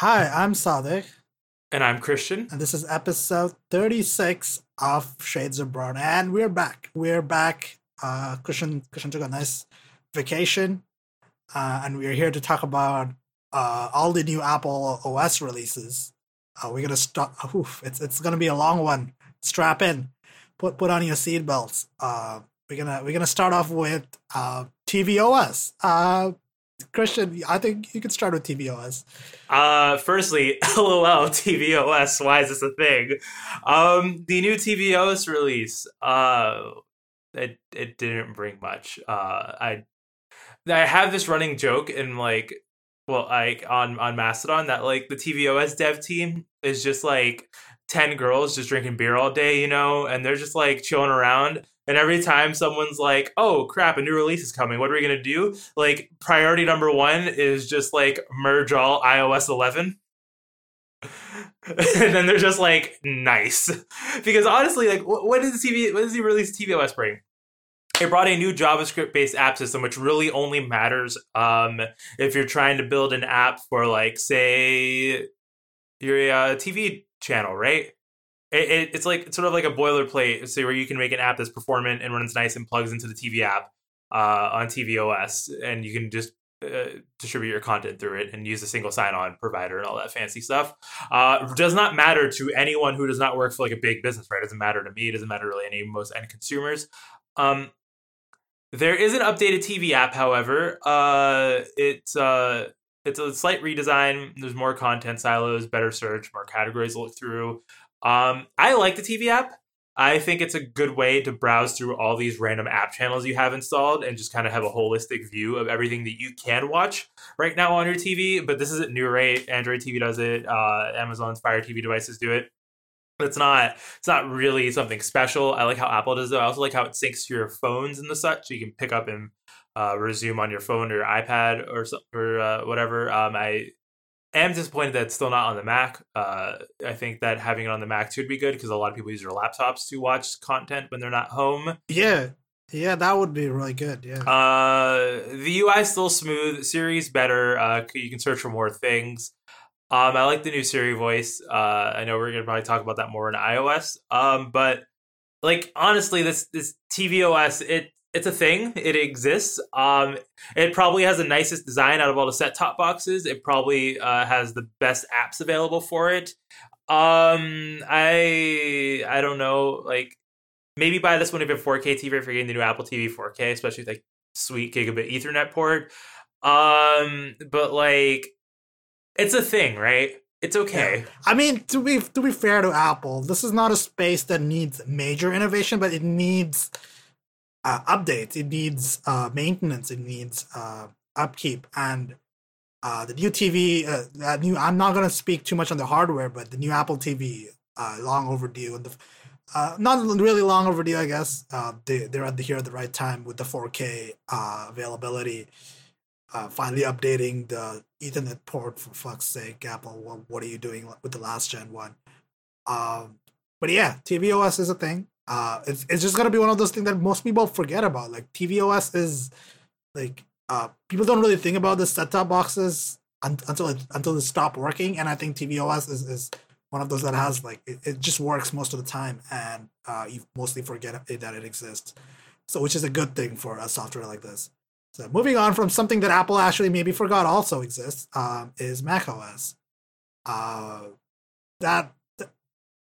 Hi, I'm Sadek, And I'm Christian. and this is episode 36 of Shades of Brown. And we're back. We're back. Uh, Christian, Christian took a nice vacation, uh, and we're here to talk about uh, all the new Apple OS releases. Uh, we're gonna start. Oof, it's it's gonna be a long one. Strap in. Put put on your seatbelts. Uh, we're gonna we're gonna start off with uh, tvOS. Uh, Christian, I think you can start with tvOS. Uh, firstly, LOL tvOS. Why is this a thing? Um, the new tvOS release. Uh, it it didn't bring much. Uh, I I have this running joke in like, well, like on on Mastodon that like the tvOS dev team is just like ten girls just drinking beer all day, you know, and they're just like chilling around. And every time someone's like, "Oh crap, a new release is coming. What are we gonna do?" Like priority number one is just like merge all iOS 11. and then they're just like nice because honestly like wh- what does the tv what does the release tvOS bring it brought a new javascript based app system which really only matters um if you're trying to build an app for like say your uh, tv channel right it, it, it's like it's sort of like a boilerplate so where you can make an app that's performant and runs nice and plugs into the tv app uh, on tvOS, and you can just uh, distribute your content through it and use a single sign-on provider and all that fancy stuff. Uh, does not matter to anyone who does not work for like a big business, right? It doesn't matter to me. It doesn't matter really any most end consumers. Um, there is an updated TV app, however. Uh, it's uh, it's a slight redesign. There's more content silos, better search, more categories to look through. Um, I like the TV app. I think it's a good way to browse through all these random app channels you have installed and just kind of have a holistic view of everything that you can watch right now on your TV. But this isn't new, right? Android TV does it. Uh, Amazon's Fire TV devices do it. It's not. It's not really something special. I like how Apple does it. I also like how it syncs to your phones and the such, so you can pick up and uh, resume on your phone or your iPad or or uh, whatever. Um, I am disappointed that it's still not on the Mac. Uh, I think that having it on the Mac too would be good because a lot of people use their laptops to watch content when they're not home. Yeah, yeah, that would be really good. Yeah. Uh, the UI is still smooth. Siri's better. Uh, you can search for more things. Um, I like the new Siri voice. Uh, I know we're gonna probably talk about that more in iOS. Um, but like honestly, this this tvOS it it's a thing. It exists. Um, it probably has the nicest design out of all the set top boxes. It probably uh, has the best apps available for it. Um, I I don't know. Like maybe buy this one if you have 4K TV if you're getting the new Apple TV 4K, especially with like sweet gigabit Ethernet port. Um, but like it's a thing, right? It's okay. I mean, to be to be fair to Apple, this is not a space that needs major innovation, but it needs uh, updates. It needs uh, maintenance. It needs uh, upkeep. And uh, the new TV, uh, new. I'm not gonna speak too much on the hardware, but the new Apple TV, uh, long overdue, and the not really long overdue, I guess. They they're at the here at the right time with the 4K uh, availability. Finally updating the Ethernet port for fuck's sake, Apple. What, what are you doing with the last gen one? Um, but yeah, tvOS is a thing. Uh, it's it's just gonna be one of those things that most people forget about. Like tvOS is like uh, people don't really think about the set top boxes un- until it, until it stop working, and I think tvOS is is one of those that has like it, it just works most of the time, and uh, you mostly forget it, that it exists. So, which is a good thing for a software like this. So, moving on from something that Apple actually maybe forgot also exists um, is macOS. Uh, that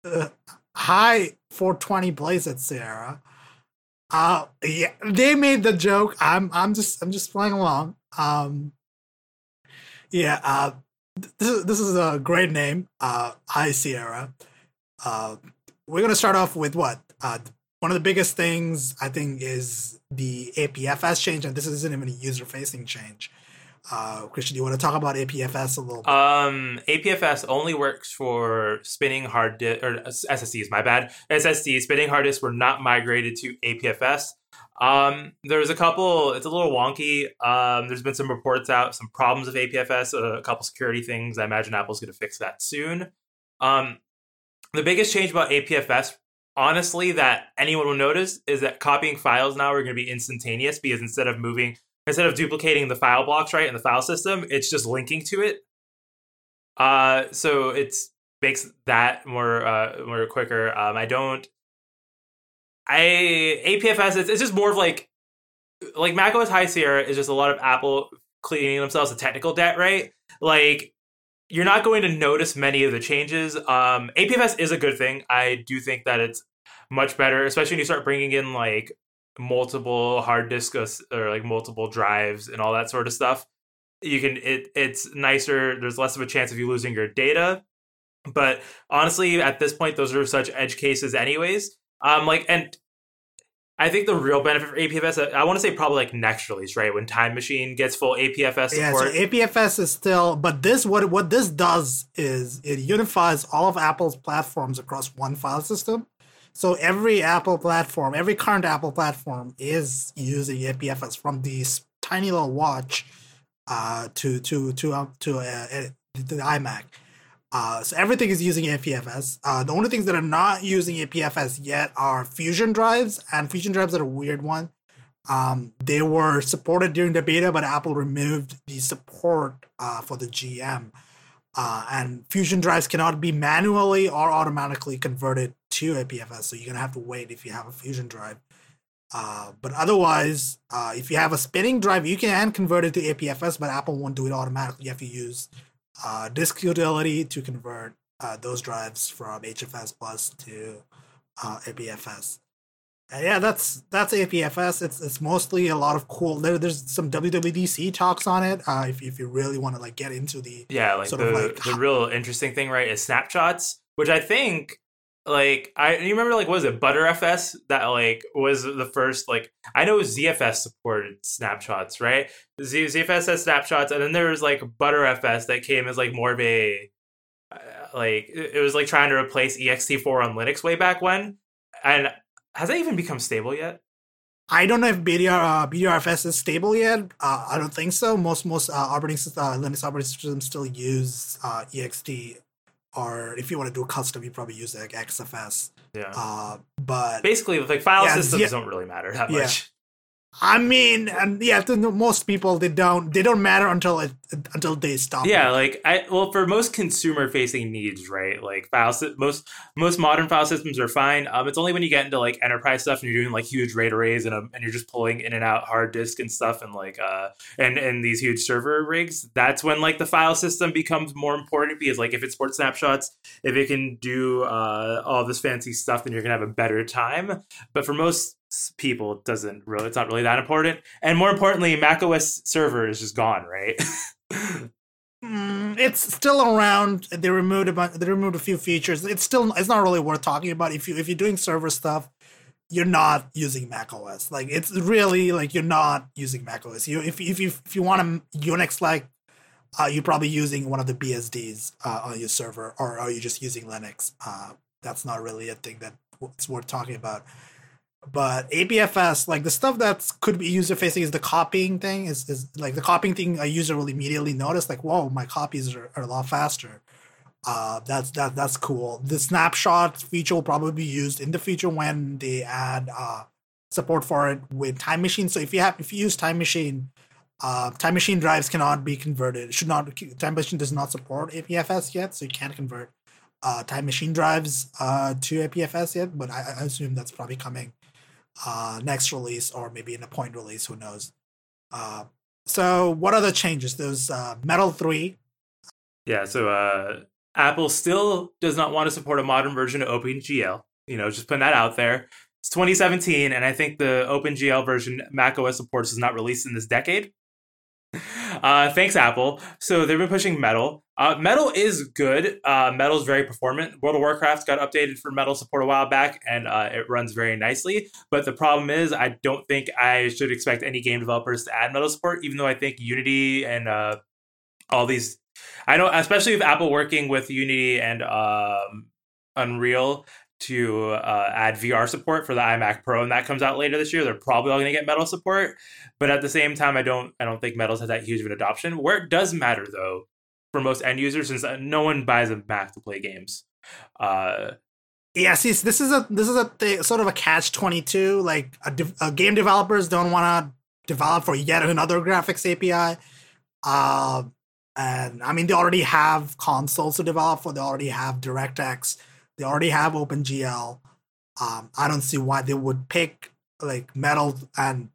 uh, hi 420 blaze it, Sierra. Uh, yeah, they made the joke. I'm I'm just I'm just playing along. Um, yeah. Uh, this is this is a great name. Uh, High Sierra. Uh, we're gonna start off with what? Uh, one of the biggest things I think is the APFS change, and this isn't even a user facing change. Uh, Christian, do you want to talk about APFS a little bit? Um, APFS only works for spinning hard disk or SSDs. My bad. SSDs spinning hard disks were not migrated to APFS. Um, there's a couple. It's a little wonky. Um, there's been some reports out, some problems with APFS, a couple security things. I imagine Apple's going to fix that soon. Um, the biggest change about APFS, honestly, that anyone will notice is that copying files now are going to be instantaneous because instead of moving, instead of duplicating the file blocks right in the file system, it's just linking to it. Uh, so it's makes that more uh more quicker. Um, I don't. I APFS. It's, it's just more of like like macOS High Sierra is just a lot of Apple cleaning themselves of technical debt, right? Like you're not going to notice many of the changes. Um, APFS is a good thing. I do think that it's much better, especially when you start bringing in like multiple hard disks or like multiple drives and all that sort of stuff. You can it it's nicer. There's less of a chance of you losing your data. But honestly, at this point, those are such edge cases, anyways. Um, like and I think the real benefit for APFS, I want to say probably like next release, right? When Time Machine gets full APFS support. Yeah, so APFS is still, but this what what this does is it unifies all of Apple's platforms across one file system. So every Apple platform, every current Apple platform is using APFS from this tiny little watch uh, to to to uh, to uh, the iMac. Uh, so everything is using APFS. Uh, the only things that are not using APFS yet are Fusion drives, and Fusion drives are a weird one. Um, they were supported during the beta, but Apple removed the support uh, for the GM. Uh, and Fusion drives cannot be manually or automatically converted to APFS, so you're gonna have to wait if you have a Fusion drive. Uh, but otherwise, uh, if you have a spinning drive, you can convert it to APFS, but Apple won't do it automatically. You have to use uh, disk utility to convert uh, those drives from HFS plus to uh, APFS. And yeah, that's that's APFS. It's it's mostly a lot of cool. There, there's some WWDC talks on it. Uh, if if you really want to like get into the yeah, like the like, the real interesting thing, right, is snapshots, which I think like I you remember like what was it Btrfs that like was the first like I know ZFS supported snapshots right Z, ZFS has snapshots and then there was like Btrfs that came as like more of a uh, like it was like trying to replace ext4 on Linux way back when and has that even become stable yet? I don't know if BDR uh, BTRFS is stable yet. Uh, I don't think so. Most most uh, operating uh, Linux operating systems still use uh, ext or if you want to do a custom, you probably use like XFS. Yeah. Uh, but basically, like file yeah, systems yeah, don't really matter that yeah. much. I mean, and yeah, to most people they don't they don't matter until it until they stop. Yeah, like I well for most consumer facing needs, right? Like file most most modern file systems are fine. Um, it's only when you get into like enterprise stuff and you're doing like huge RAID arrays and um, and you're just pulling in and out hard disk and stuff and like uh and and these huge server rigs. That's when like the file system becomes more important because like if it supports snapshots, if it can do uh all this fancy stuff, then you're gonna have a better time. But for most people doesn't really it's not really that important. And more importantly mac os server is just gone right? Mm, it's still around. They removed a bunch, they removed a few features. It's still it's not really worth talking about. If you if you're doing server stuff you're not using mac os like it's really like you're not using mac os you if, if you if you want a unix like uh, you're probably using one of the bsds uh, on your server or are you just using linux? Uh, that's not really a thing that it's worth talking about but APFS, like the stuff that could be user facing is the copying thing. Is, is like the copying thing a user will immediately notice, like, whoa, my copies are, are a lot faster. Uh, that's that that's cool. The snapshot feature will probably be used in the future when they add uh, support for it with Time Machine. So if you have if you use Time Machine, uh, Time Machine drives cannot be converted. Should not Time Machine does not support APFS yet, so you can't convert uh, Time Machine drives uh, to APFS yet. But I, I assume that's probably coming uh, next release or maybe in a point release, who knows. Uh, so what are the changes? There's uh, Metal 3. Yeah, so uh, Apple still does not want to support a modern version of OpenGL. You know, just putting that out there. It's 2017, and I think the OpenGL version macOS supports is not released in this decade. Uh, thanks, Apple. So they've been pushing Metal. Uh, Metal is good. Uh, Metal is very performant. World of Warcraft got updated for Metal support a while back, and uh, it runs very nicely. But the problem is, I don't think I should expect any game developers to add Metal support, even though I think Unity and uh, all these. I know, especially with Apple working with Unity and um, Unreal, to uh, add VR support for the iMac Pro, and that comes out later this year. They're probably all going to get Metal support, but at the same time, I don't I don't think Metals has that huge of an adoption. Where it does matter though, for most end users, since no one buys a Mac to play games. Uh, yeah, see, this is a this is a th- sort of a catch twenty two. Like, a, de- a game developers don't want to develop for yet another graphics API. Uh, And I mean, they already have consoles to develop for. They already have DirectX. They already have OpenGL. Um, I don't see why they would pick like Metal and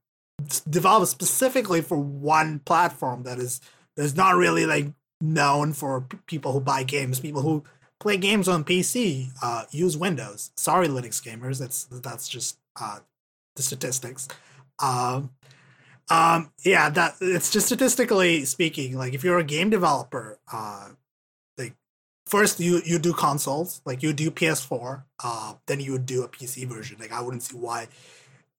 develop specifically for one platform that is that is not really like known for p- people who buy games. People who play games on PC uh, use Windows. Sorry, Linux gamers. That's that's just uh, the statistics. Um, um, yeah, that it's just statistically speaking. Like if you're a game developer, uh, like first you you do consoles, like you do PS4, uh, then you would do a PC version. Like I wouldn't see why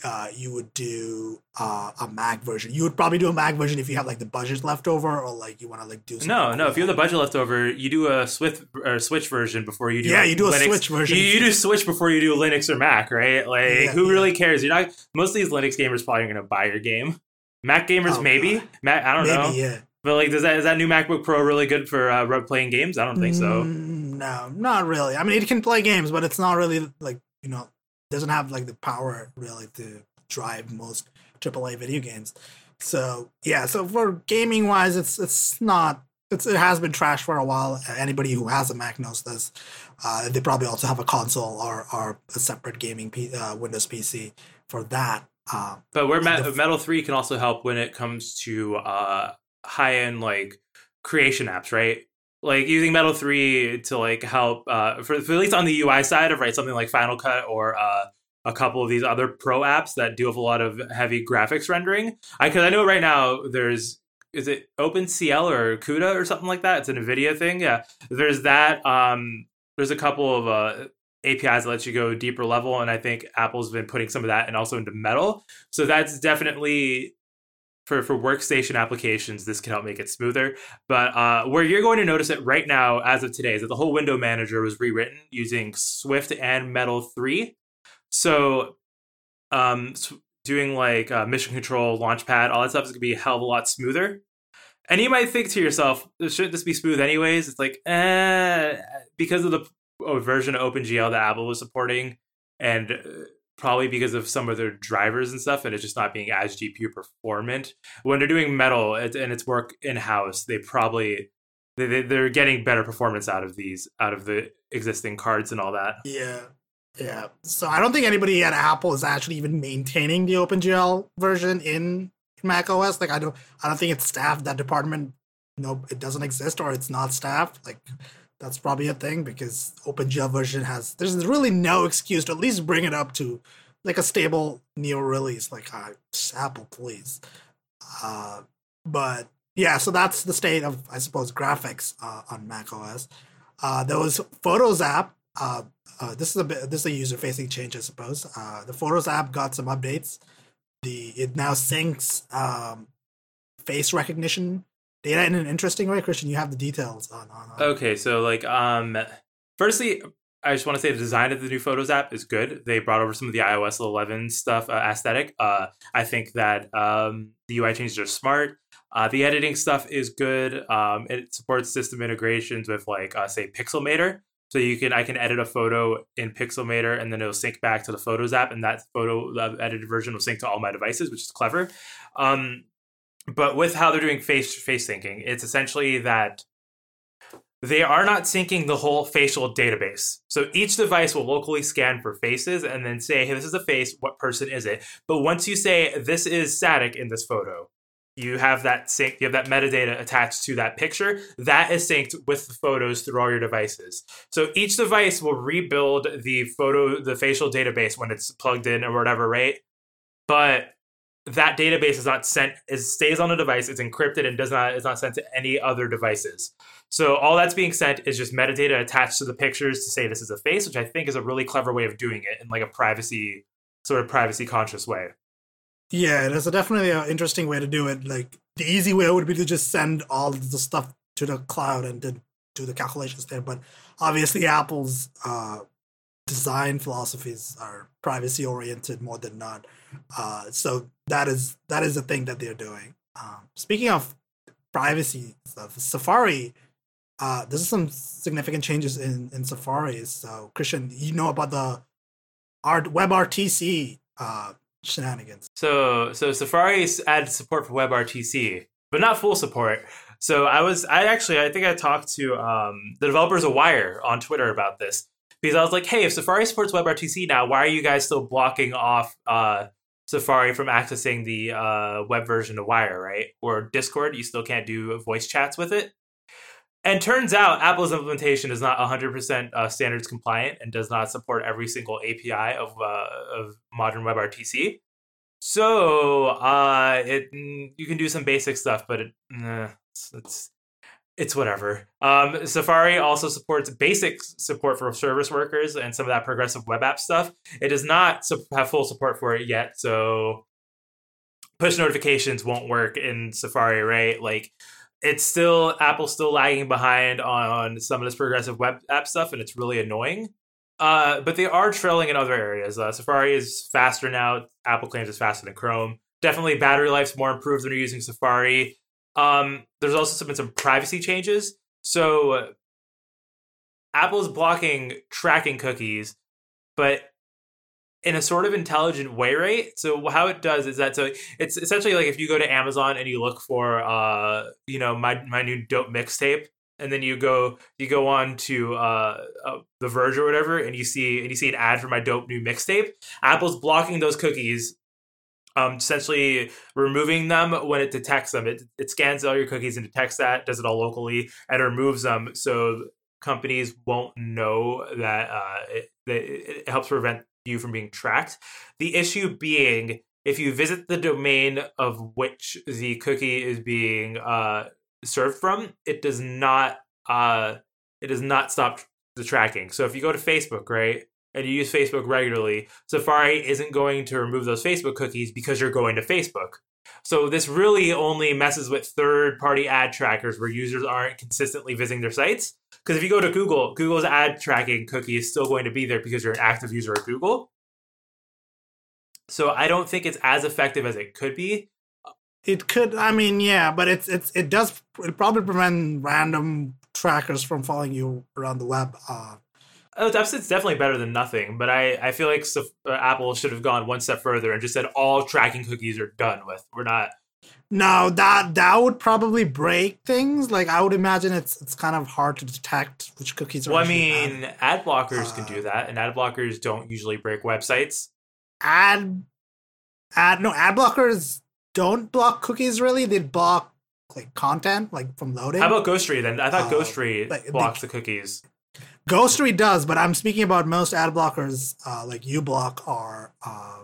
uh, you would do uh, a Mac version. You would probably do a Mac version if you have like the budget left over, or like you want to like do. No, no. If you have the budget left over, you do a Switch or Switch version before you do. Yeah, you do a Linux. Switch version. You, you do Switch before you do Linux or Mac, right? Like, Yeah, who yeah. really cares? You're not. Most of these Linux gamers probably are going to buy your game. Mac gamers, Oh, maybe. God. Mac, I don't Maybe know. yeah. But like, does that is that new MacBook Pro really good for uh, playing games? I don't think so. Mm, no, not really. I mean, it can play games, but it's not really like you know doesn't have like the power really to drive most AAA video games. So yeah, so for gaming wise, it's it's not. It's, it has been trashed for a while. Anybody who has a Mac knows this. Uh, they probably also have a console or, or a separate gaming P, uh, Windows PC for that. Uh, But where Me- The f- Metal Three can also help when it comes to uh, high end like creation apps, right? Like using Metal Three to like help uh, for, for at least on the UI side of right something like Final Cut or uh, a couple of these other pro apps that do have a lot of heavy graphics rendering. I because I know right now there's is it OpenCL or CUDA or something like that. It's an NVIDIA thing. Yeah, there's that. Um, there's a couple of uh, APIs that let you go deeper level, and I think Apple's been putting some of that and also into Metal. So that's definitely for for workstation applications. This can help make it smoother. But uh, where you're going to notice it right now, as of today, is that the whole window manager was rewritten using Swift and Metal three. So, um, doing like uh, mission control, launchpad, all that stuff is gonna be a hell of a lot smoother. And you might think to yourself, shouldn't this be smooth anyways? It's like, eh, because of the uh, version of OpenGL that Apple was supporting, and uh, probably because of some of their drivers and stuff, and it's just not being as GPU performant. When they're doing Metal and its work in house, they probably they, they- they're getting better performance out of these out of the existing cards and all that. Yeah. Yeah. So I don't think anybody at Apple is actually even maintaining the OpenGL version in Mac OS. Like I don't I don't think it's staffed that department. No, it doesn't exist or it's not staffed. Like that's probably a thing because OpenGL version has there's really no excuse to at least bring it up to like a stable neo release. Like uh, Apple, please. Uh, but yeah, so that's the state of I suppose graphics uh, on Mac OS. Uh, there was Photos app. Uh, uh, this is a bit, this is a user facing change, I suppose. Uh, the Photos app got some updates. The it now syncs um, face recognition in an interesting way. Christian, you have the details on on. on Okay, so like um firstly I just want to say the design of the new Photos app is good. They brought over some of the iOS 11 stuff uh, aesthetic. Uh, I think that um, the UI changes are smart. Uh, the editing stuff is good. Um, it supports system integrations with like uh, say Pixelmator. So you can I can edit a photo in Pixelmator and then it'll sync back to the Photos app, and that photo the edited version will sync to all my devices, which is clever. Um, but with how they're doing face face syncing, it's essentially that they are not syncing the whole facial database. So each device will locally scan for faces and then say, hey, this is a face, what person is it? But once you say this is static in this photo, you have that sync, you have that metadata attached to that picture. That is synced with the photos through all your devices. So each device will rebuild the photo, the facial database when it's plugged in or whatever, right? But that database is not sent, it stays on the device, it's encrypted and does not is not sent to any other devices. So all that's being sent is just metadata attached to the pictures to say this is a face, which I think is a really clever way of doing it in like a privacy sort of privacy conscious way. Yeah, a definitely an interesting way to do it. Like the easy way would be to just send all the stuff to the cloud and then do the calculations there. But obviously, Apple's uh, design philosophies are privacy oriented more than not. Uh, so that is that is the thing that they're doing. Um, speaking of privacy stuff, Safari. Uh, there's some significant changes in, in Safari. So, Christian, you know about the art WebRTC uh, shenanigans. So so Safari added support for WebRTC. but not full support. So I was, I actually, I think I talked to um, the developers of Wire on Twitter about this because I was like, hey, if Safari supports WebRTC now, why are you guys still blocking off uh, Safari from accessing the uh, web version of Wire, right? Or Discord, you still can't do voice chats with it. And turns out Apple's implementation is not 100% uh, standards compliant and does not support every single API of, uh, of modern WebRTC. So uh, it you can do some basic stuff, but it, it's, it's it's whatever. Um, Safari also supports basic support for service workers and some of that progressive web app stuff. It does not have full support for it yet, so push notifications won't work in Safari, right? Like it's still Apple's still lagging behind on some of this progressive web app stuff, and it's really annoying. Uh, but they are trailing in other areas. Uh, Safari is faster now. Apple claims it's faster than Chrome. Definitely, battery life's more improved when you're using Safari. Um, there's also been some privacy changes. So uh, Apple's blocking tracking cookies, but in a sort of intelligent way, right? So how it does is that so it's essentially like if you go to Amazon and you look for uh you know my my new dope mixtape and then you go you go on to uh, uh, the Verge or whatever and you see and you see an ad for my dope new mixtape. Apple's blocking those cookies um, essentially removing them when it detects them. It, it scans all your cookies and detects that, does it all locally, and removes them so companies won't know that, uh, it, it helps prevent you from being tracked. The issue being if you visit the domain of which the cookie is being uh, served from, it does not uh, it does not stop the tracking. So if you go to Facebook, right, and you use Facebook regularly, Safari isn't going to remove those Facebook cookies because you're going to Facebook. So this really only messes with third-party ad trackers where users aren't consistently visiting their sites. Because if you go to Google, Google's ad tracking cookie is still going to be there because you're an active user of Google. So I don't think it's as effective as it could be. It could, I mean, yeah, but it's it's it does it probably prevent random trackers from following you around the web. Uh, it's definitely better than nothing, but I, I feel like uh, Apple should have gone one step further and just said all tracking cookies are done with. We're not. No, that that would probably break things. Like I would imagine it's it's kind of hard to detect which cookies are. Well, I mean, bad. ad blockers uh, can do uh, that, and ad blockers don't usually break websites. Ad, ad no ad blockers don't block cookies. Really, they block like content, like from loading. How about Ghostery then? I thought uh, Ghostery blocks they, the cookies. Ghostery does, but I'm speaking about most ad blockers uh, like uBlock or uh,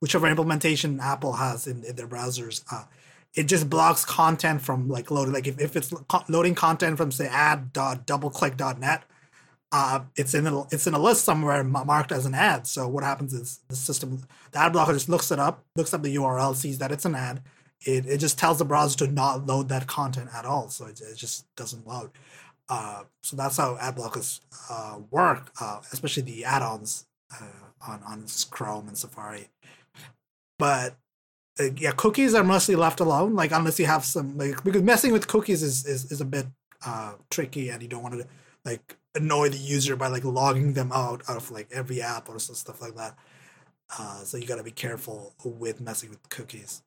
whichever implementation Apple has in, in their browsers. Uh, it just blocks content from like loading. Like if, if it's co- loading content from say ad.doubleclick.net, uh, it's in a, it's in a list somewhere marked as an ad. So what happens is the system, the ad blocker just looks it up, looks up the URL, sees that it's an ad. It, it just tells the browser to not load that content at all. So it, it just doesn't load. Uh, so that's how ad blockers uh, work, uh, especially the add-ons uh, on on Chrome and Safari. But uh, yeah, cookies are mostly left alone, like unless you have some like because messing with cookies is is, is a bit uh, tricky, and you don't want to like annoy the user by like logging them out of like every app or stuff like that. so you got to be careful with messing with cookies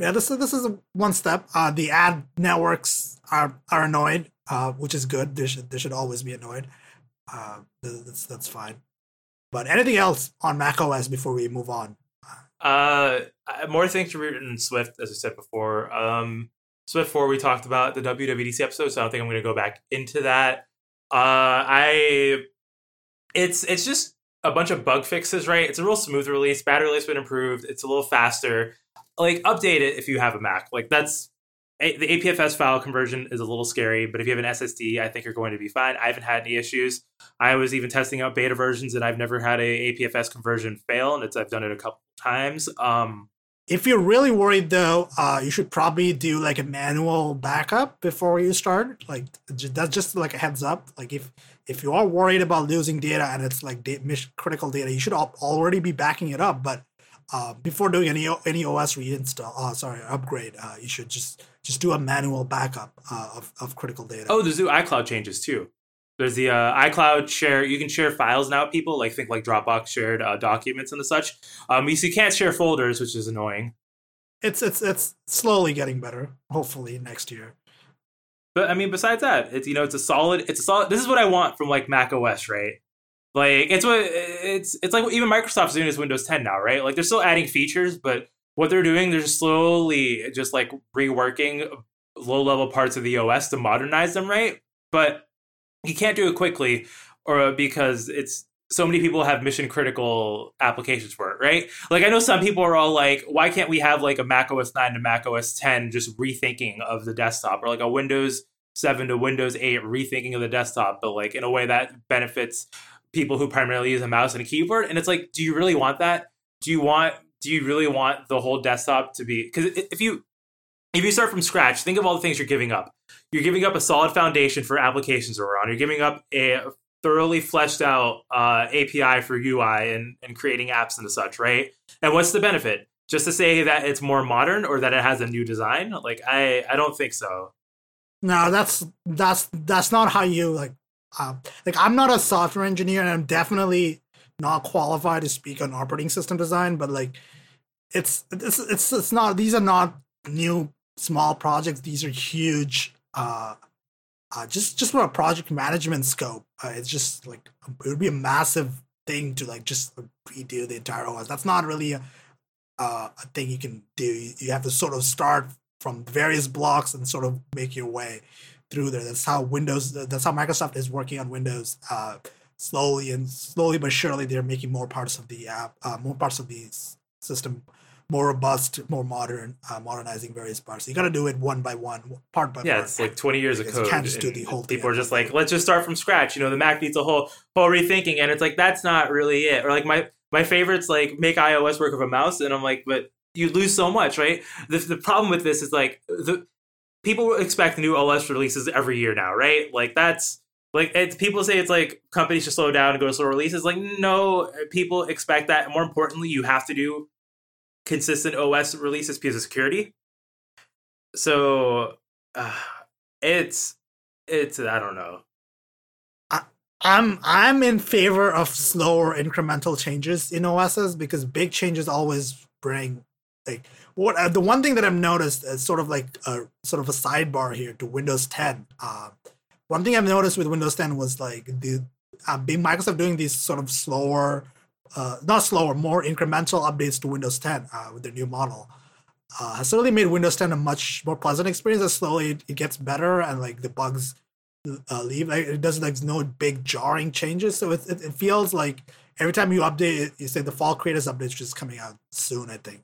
yeah, this is this is one step. Uh, the ad networks are are annoyed uh, which is good. They should they should always be annoyed. Uh, that's that's fine. But anything else on Mac OS before we move on? Uh, more things to read in Swift, as I said before. Um, Swift four we talked about the WWDC episode, so I don't think I'm going to go back into that. Uh, I, it's it's just a bunch of bug fixes, right? It's a real smooth release. Battery life's been improved. It's a little faster. Like update it if you have a Mac. Like that's a, the APFS file conversion is a little scary, but if you have an SSD, I think you're going to be fine. I haven't had any issues. I was even testing out beta versions, and I've never had a APFS conversion fail, and it's I've done it a couple times. Um, if you're really worried, though, uh, you should probably do like a manual backup before you start. Like that's just like a heads up. Like if if you are worried about losing data and it's like mission critical data, you should already be backing it up. But uh, before doing any any OS reinstall, uh, sorry, upgrade, uh, you should just just do a manual backup uh, of of critical data. Oh, there's new iCloud changes too. There's the uh, iCloud share. You can share files now. People like think like Dropbox shared uh, documents and the such. Um, you, so you can't share folders, which is annoying. it's it's it's slowly getting better. Hopefully next year. But I mean, besides that, it's you know, it's a solid. It's a solid. This is what I want from like Mac OS, right? Like it's what it's it's like even Microsoft's doing is Windows 10 now, right? Like they're still adding features, but what they're doing, they're slowly just like reworking low level parts of the OS to modernize them, right? But you can't do it quickly, or because it's so many people have mission critical applications for it, right? Like I know some people are all like, why can't we have like a Mac OS 9 to Mac OS 10 just rethinking of the desktop or like a Windows 7 to Windows 8 rethinking of the desktop, but like in a way that benefits people who primarily use a mouse and a keyboard. And it's like, do you really want that? Do you want do you really want the whole desktop to be because if you if you start from scratch, think of all the things you're giving up. You're giving up a solid foundation for applications around. You're giving up a thoroughly fleshed out uh, API for UI and, and creating apps and such, right? And what's the benefit? Just to say that it's more modern or that it has a new design? Like I, I don't think so. No, that's that's that's not how you like. Uh, like I'm not a software engineer, and I'm definitely not qualified to speak on operating system design. But like, it's it's it's it's not. These are not new small projects. These are huge. Uh, uh, just just from a project management scope, uh, it's just like it would be a massive thing to like just redo the entire OS. That's not really a, uh, a thing you can do. You, you have to sort of start from various blocks and sort of make your way through there. That's how Windows. That's how Microsoft is working on Windows. Uh, slowly and slowly but surely, they're making more parts of the app, uh, more parts of the system more robust, more modern, uh, modernizing various parts. So you got to do it one by one, part by yeah, part. Yeah, it's like twenty years of code. You can't just do the whole People are just like, let's just start from scratch. You know, the Mac needs a whole whole rethinking, and it's like that's not really it. Or like my my favorites like make iOS work with a mouse, and I'm like, but you lose so much, right? The the problem with this is like the people expect new OS releases every year now, right? Like that's like it's people say it's like companies should slow down and go to slow releases. Like no, people expect that. More importantly, you have to do consistent OS releases because of security. So uh, it's it's I don't know. I, I'm I'm in favor of slower incremental changes in OSs because big changes always bring like what uh, the one thing that I've noticed is sort of like a sort of a sidebar here to Windows 10. Uh, one thing I've noticed with Windows 10 was like the uh, being Microsoft doing these sort of slower uh, not slower, more incremental updates to Windows 10 uh, with their new model. Uh, has certainly made Windows 10 a much more pleasant experience. As slowly it, it gets better and like the bugs uh, leave. Like, it doesn't like no big jarring changes, so it, it, it feels like every time you update it, you say the fall creators update is just coming out soon. I think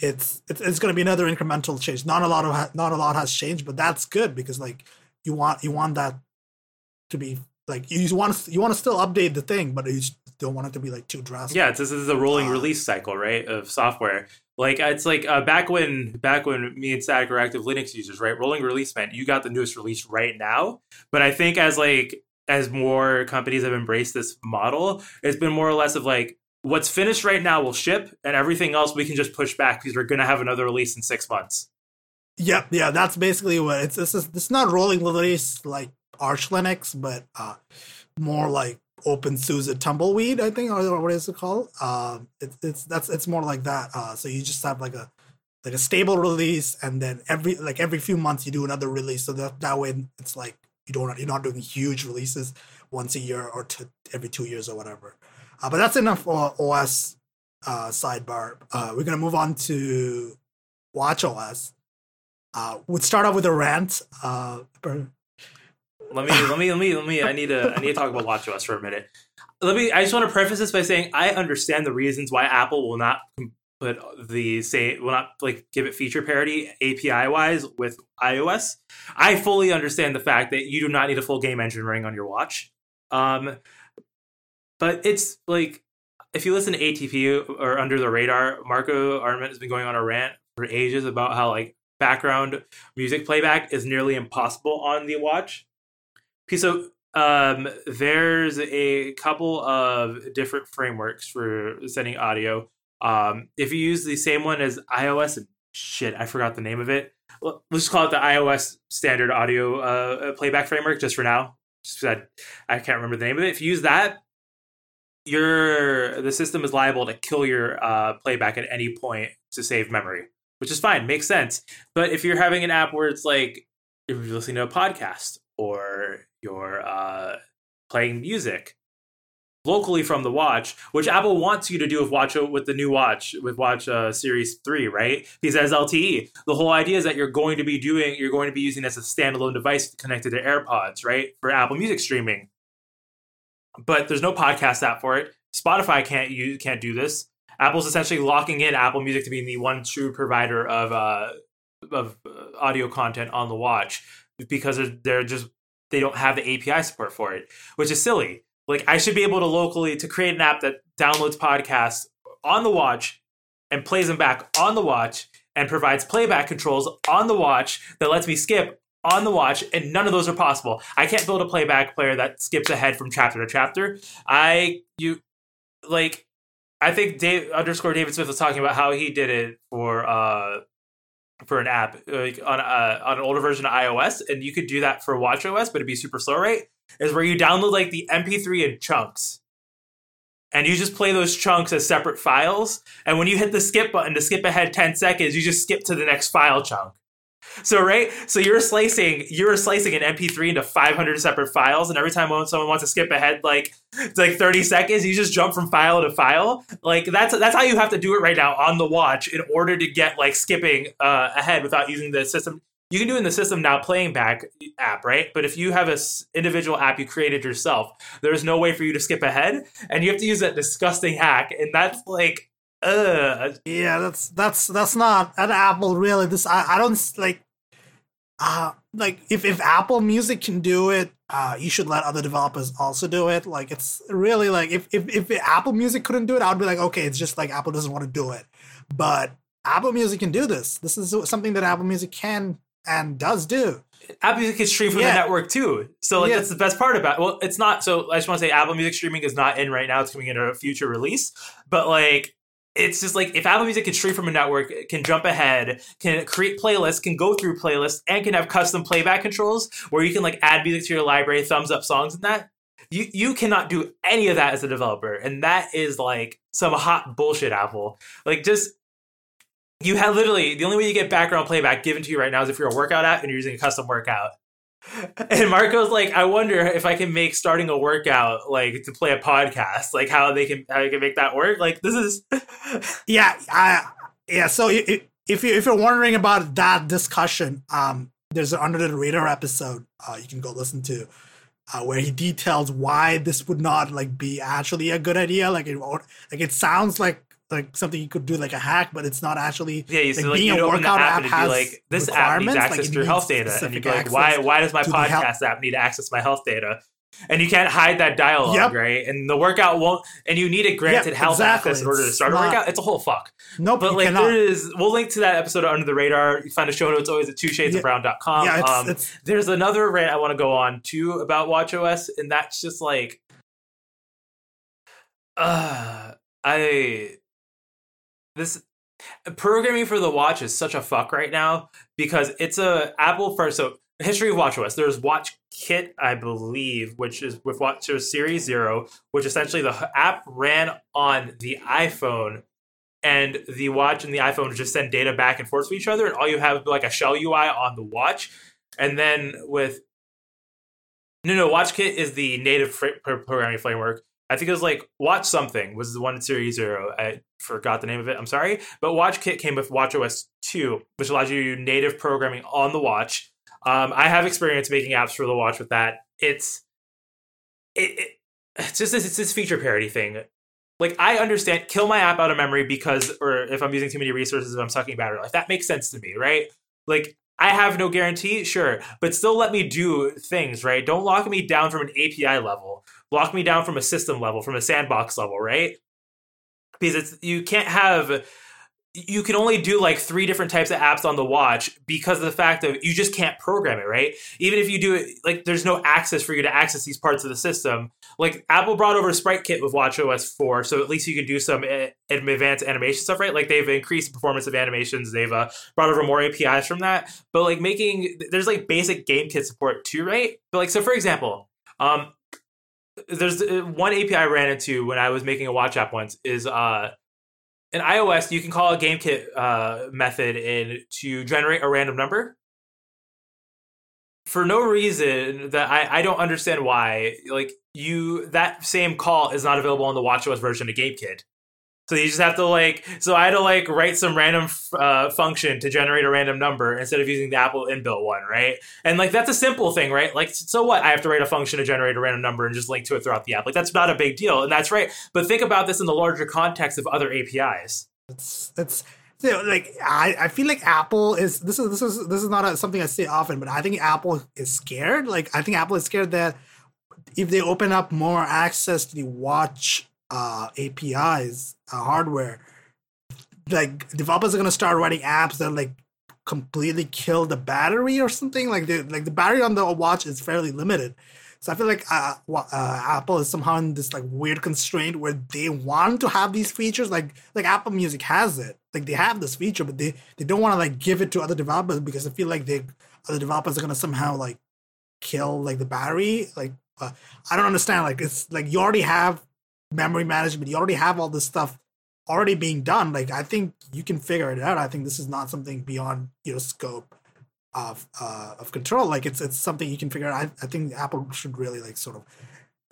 it's it's, it's going to be another incremental change. Not a lot of ha- not a lot has changed, but that's good because like you want you want that to be like you want to you want to still update the thing, but you don't want it to be like too drastic. Yeah, this is a rolling uh, release cycle, right, of software. Like it's like uh, back when back when me and Sadek were active Linux users, right? Rolling release meant you got the newest release right now. But I think as like as more companies have embraced this model, it's been more or less of like what's finished right now will ship, and everything else we can just push back because we're going to have another release in six months. Yep, yeah, that's basically what it's. This is it's not rolling release like Arch Linux, but uh, more like OpenSUSE tumbleweed, I think, or what is it called? Uh, it, it's that's it's more like that. Uh, so you just have like a like a stable release, and then every like every few months you do another release. So that that way it's like you don't you're not doing huge releases once a year or to every two years or whatever. Uh, but that's enough for OS uh, sidebar. Uh, we're gonna move on to Watch OS. We'd start off with a rant. Let me let me let me let me I need to I need to talk about WatchOS for a minute. Let me I just want to preface this by saying I understand the reasons why Apple will not put the say will not like give it feature parity API wise with iOS. I fully understand the fact that you do not need a full game engine running on your watch. Um but it's like if you listen to ATP or Under the Radar, Marco Arment has been going on a rant for ages about how like background music playback is nearly impossible on the watch. So um, there's a couple of different frameworks for sending audio. Um, if you use the same one as iOS, shit, I forgot the name of it. Let's just call it the iOS standard audio uh, playback framework just for now. Just I, I can't remember the name of it. If you use that, your the system is liable to kill your uh, playback at any point to save memory, which is fine, makes sense. But if you're having an app where it's like you're listening to a podcast or you're uh, playing music locally from the watch, which Apple wants you to do with watch with the new watch with Watch uh, Series Three, right? Because as LTE, the whole idea is that you're going to be doing, you're going to be using as a standalone device connected to AirPods, right, for Apple Music streaming. But there's no podcast app for it. Spotify can't you can't do this. Apple's essentially locking in Apple Music to being the one true provider of uh, of uh, audio content on the watch because they're just they don't have the API support for it, which is silly. Like I should be able to locally to create an app that downloads podcasts on the watch and plays them back on the watch and provides playback controls on the watch that lets me skip on the watch and none of those are possible. I can't build a playback player that skips ahead from chapter to chapter. I you like I think Dave underscore David Smith was talking about how he did it for uh for an app like on uh, on an older version of iOS, and you could do that for WatchOS, but it'd be super slow, right? Is where you download like the MP3 in chunks, and you just play those chunks as separate files. And when you hit the skip button to skip ahead ten seconds, you just skip to the next file chunk. So right, so you're slicing you're slicing an MP3 into 500 separate files, and every time someone wants to skip ahead like like 30 seconds, you just jump from file to file. Like that's that's how you have to do it right now on the watch in order to get like skipping uh, ahead without using the system. You can do in the system now playing back app, right? But if you have a s- individual app you created yourself, there's no way for you to skip ahead, and you have to use that disgusting hack, and that's like uh Yeah, that's that's that's not an Apple really. This I, I don't like uh like if, if Apple Music can do it, uh you should let other developers also do it. Like it's really like if if, if Apple Music couldn't do it, I would be like, okay, it's just like Apple doesn't want to do it. But Apple Music can do this. This is something that Apple Music can and does do. Apple Music can stream from Yeah. the network too. So like Yeah. that's the best part about. Well, it's not. So I just want to say Apple Music streaming is not in right now. It's coming in a future release. But like, it's just like if Apple Music can stream from a network, can jump ahead, can create playlists, can go through playlists, and can have custom playback controls where you can like add music to your library, thumbs up songs, and that. You, you cannot do any of that as a developer, and that is like some hot bullshit. Apple, like just you have literally the only way you get background playback given to you right now is if you're a workout app and you're using a custom workout. And Marco's like, I wonder if I can make starting a workout like to play a podcast, like how they can how you can make that work. Like this is Yeah, I yeah. So if you if you're wondering about that discussion, um, there's an Under the Radar episode uh, you can go listen to, uh, where he details why this would not like be actually a good idea. Like it like it sounds like like something you could do like a hack, but it's not actually. yeah. You see, Like, like, being you'd a workout app app and it'd be has like this app needs requirements, like, access to your health data, and you'd be like, why why does my to the health- podcast app need to access my health data? And you can't hide that dialogue, Yep. right? And the workout won't, and you need a granted health exactly. access in order to start a workout. It's a whole fuck. Nope, But you like cannot. there is, we'll link to that episode of Under the Radar. You find a show notes always at two shades of brown.com. yeah, it's, um, it's there's another rant I want to go on too about WatchOS, and that's just like, uh, I this programming for the watch is such a fuck right now because it's a Apple first. So history of WatchOS. There's Watch Kit, I believe, which is with WatchOS Series Zero, which essentially the app ran on the iPhone. And the watch and the iPhone just send data back and forth to each other, and all you have is like a shell UI on the watch. And then with no, no, WatchKit is the native programming framework. I think it was like Watch Something was the one Series Zero. I forgot the name of it. I'm sorry, but WatchKit came with WatchOS 2, which allows you native programming on the watch. Um, I have experience making apps for the watch with that. It's it, it it's just this, it's this feature parity thing. Like I understand, kill my app out of memory because, or if I'm using too many resources, if I'm sucking battery life, that makes sense to me, right? Like I have no guarantee, sure, but still let me do things, right? Don't lock me down from an API level. Lock me down from a system level, from a sandbox level, right? Because it's you can't have you can only do like three different types of apps on the watch because of the fact that you just can't program it, right? Even if you do it, like there's no access for you to access these parts of the system. Like Apple brought over Sprite Kit with WatchOS 4, so at least you can do some eh, advanced animation stuff, right? Like they've increased the performance of animations. They've uh, brought over more APIs from that. But like making, there's like basic game kit support too, right? But like, so for example, um, there's uh, one API I ran into when I was making a watch app once is uh in iOS you can call a GameKit uh, method in to generate a random number. For no reason that I, I don't understand why, like you that same call is not available on the WatchOS version of GameKit. So you just have to like, so I had to like write some random uh, function to generate a random number instead of using the Apple inbuilt one, right? And like that's a simple thing, right? Like, so what? I have to write a function to generate a random number and just link to it throughout the app. Like that's not a big deal, and that's right. But think about this in the larger context of other APIs. It's it's you know, like I, I feel like Apple is this is this is this is not a, something I say often, but I think Apple is scared. Like I think Apple is scared that if they open up more access to the watch uh, APIs, uh, hardware, like developers are gonna start writing apps that like completely kill the battery or something. Like the like the battery on the watch is fairly limited. So I feel like uh, uh, Apple is somehow in this like weird constraint where they want to have these features. Like like Apple Music has it. Like they have this feature, but they they don't want to like give it to other developers because I feel like they other developers are gonna somehow like kill like the battery. Like uh, I don't understand. Like it's like you already have memory management. You already have all this stuff already being done. Like I think you can figure it out. I think this is not something beyond your scope of uh, of control. Like it's it's something you can figure out. I, I think Apple should really like sort of.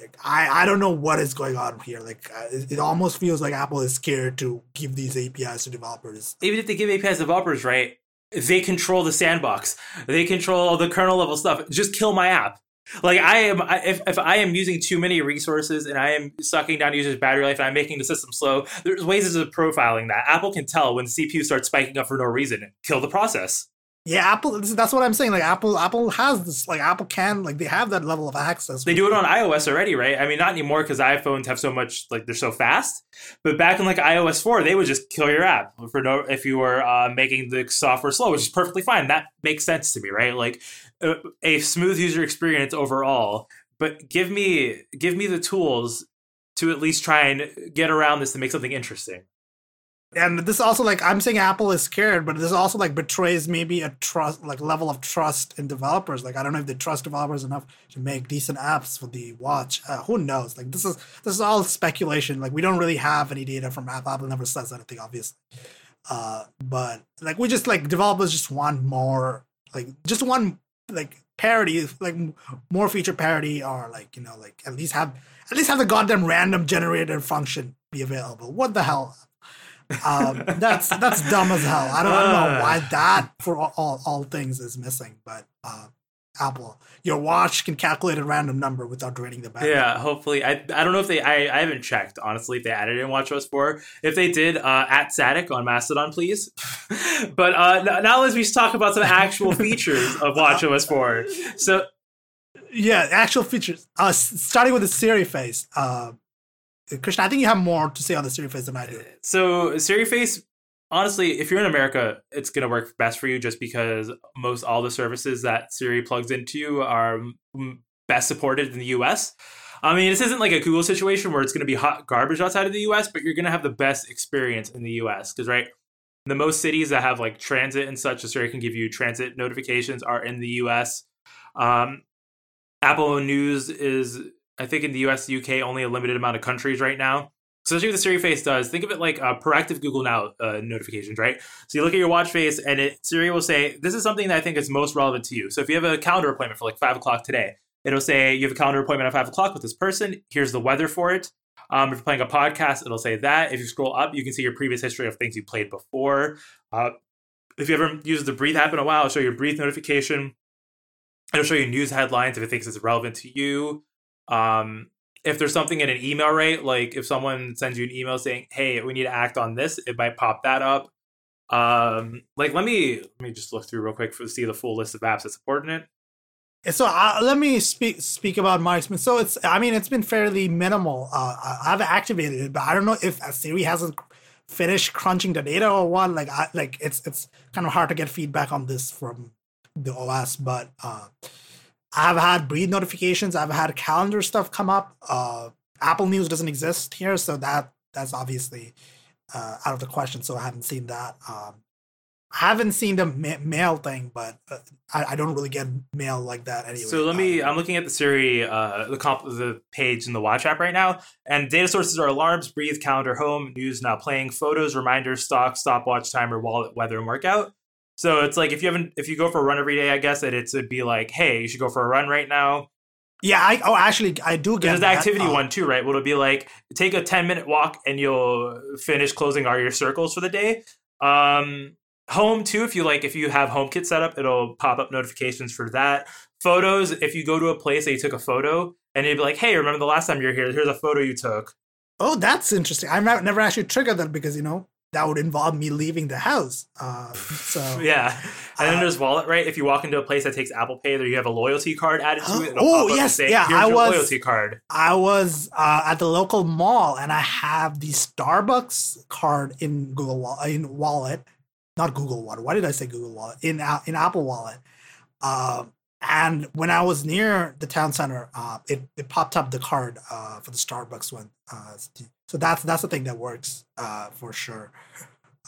Like, I I don't know what is going on here. Like uh, it, it almost feels like Apple is scared to give these APIs to developers. Even if they give APIs to developers, right? They control the sandbox. They control the kernel level stuff. Just kill my app like I am, if, if I am using too many resources and I am sucking down users' battery life and I'm making the system slow, there's ways of profiling that. Apple can tell when CPU starts spiking up for no reason, kill the process. Yeah, Apple. That's what I'm saying. Like Apple, Apple has this. Like Apple can, like they have that level of access. They do it on iOS already, right? I mean, not anymore because iPhones have so much, like they're so fast. But back in like iOS four, they would just kill your app for no if you were uh, making the software slow, which is perfectly fine. That makes sense to me, right? Like a, smooth user experience overall. But give me give me the tools to at least try and get around this to make something interesting. And this also like i'm saying apple is scared but this also like betrays maybe a trust like level of trust in developers. Like i don't know if they trust developers enough to make decent apps for the watch. Uh, who knows? Like this is this is all speculation. Like we don't really have any data from apple. Apple never says anything obviously. Uh but like we just like developers just want more like just want like parody, like more feature parody, or like you know like at least have at least have the goddamn random generator function be available. What the hell? Um, that's that's dumb as hell. I don't, I don't know why that for all, all, all things is missing, but uh, Apple, your watch can calculate a random number without draining the battery. Yeah, hopefully. I I don't know if they. I, I haven't checked honestly if they added in WatchOS four. If they did, uh, at Sadek on Mastodon, please. but uh, now let's talk about some actual features of WatchOS four. So. Yeah, actual features. Uh, starting with the Siri face. Uh, Krishna, I think you have more to say on the Siri face than I do. So Siri face, honestly, if you're in America, it's gonna work best for you just because most all the services that Siri plugs into are best supported in the U.S. I mean, this isn't like a Google situation where it's going to be hot garbage outside of the US, but you're going to have the best experience in the US. Because, right, the most cities that have like transit and such, Siri can give you transit notifications are in the US. Um, Apple News is I think in the US, UK, only a limited amount of countries right now. Especially what the Siri face does. Think of it like uh, proactive Google Now uh, notifications, right? So you look at your watch face, and it Siri will say, "This is something that I think is most relevant to you." So if you have a calendar appointment for like five o'clock today, it'll say you have a calendar appointment at five o'clock with this person. Here's the weather for it. Um, if you're playing a podcast, it'll say that. If you scroll up, you can see your previous history of things you played before. Uh, if you ever use the Breathe app in a while, it'll show you a Breathe notification. It'll show you news headlines if it thinks it's relevant to you. Um, if there's something in an email rate, like if someone sends you an email saying, "Hey, we need to act on this," it might pop that up. Um, like let me let me just look through real quick to see the full list of apps that support it. So uh, let me speak speak about my experience. So it's I mean it's been fairly minimal. Uh, I've activated it, but I don't know if Siri hasn't finished crunching the data or what. Like I like it's it's kind of hard to get feedback on this from the OS, but uh, I've had breathe notifications. I've had calendar stuff come up. Uh, Apple News doesn't exist here, so that that's obviously uh, out of the question. So I haven't seen that. Um, I haven't seen the ma- mail thing, but uh, I, I don't really get mail like that anyway. So let me. Um, I'm looking at the Siri, uh, the comp, the page in the Watch app right now, and data sources are alarms, breathe, calendar, home, news, now playing, photos, reminders, stock, stopwatch, timer, wallet, weather, and workout. So it's like if you haven't, if you go for a run every day, I guess that it's would be like, hey, you should go for a run right now. yeah, I oh actually I do get There's the that. activity Uh, one too, right? Well, it'll be like take a 10 minute walk and you'll finish closing all your circles for the day. Um, home too, if you like, if you have HomeKit set up, it'll pop up notifications for that. Photos, if you go to a place that you took a photo and you'd be like, hey, remember the last time you were here? Here's a photo you took. Oh, that's interesting. I've never actually triggered that because you know that would involve me leaving the house. Uh, so Yeah. And then Uh, there's wallet, right? If you walk into a place that takes Apple Pay, there you have a loyalty card added to it. Oh, pop up and yes, say, yeah, Here's I was- loyalty card. I was uh, at the local mall and I have the Starbucks card in Google in Wallet, not Google Wallet. Why did I say Google Wallet? In in Apple Wallet. Um, and when I was near the town center, uh, it, it popped up the card uh, for the Starbucks one. Uh, so that's that's the thing that works uh, for sure,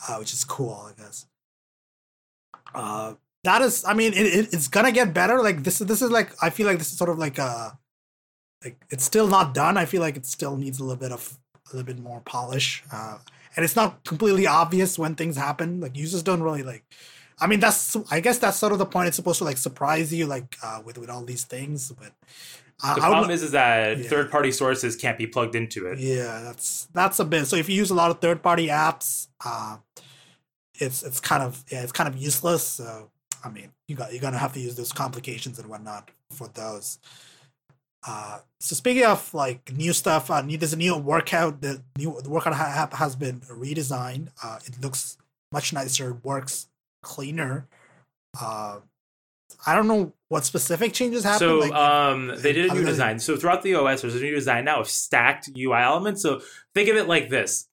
uh, which is cool, I guess. Uh, that is, I mean, it, it, it's gonna get better. Like this, is this is like I feel like this is sort of like a like it's still not done. I feel like it still needs a little bit of a little bit more polish, and it's not completely obvious when things happen. Like users don't really like. I mean, that's I guess that's sort of the point. It's supposed to like surprise you, like uh, with with all these things. But uh, The I would problem is, is that Yeah. third party sources can't be plugged into it. yeah, that's that's a bit. So if you use a lot of third party apps, uh, it's it's kind of yeah, it's kind of useless. So I mean, you got you're gonna have to use those complications and whatnot for those. Uh, so speaking of like new stuff, uh, new, there's a new workout. The new the workout app has been redesigned. Uh, it looks much nicer. Works cleaner. Uh, I don't know what specific changes happened. So like, um, they did a new design. So throughout the OS, there's a new design now of stacked UI elements. So think of it like this: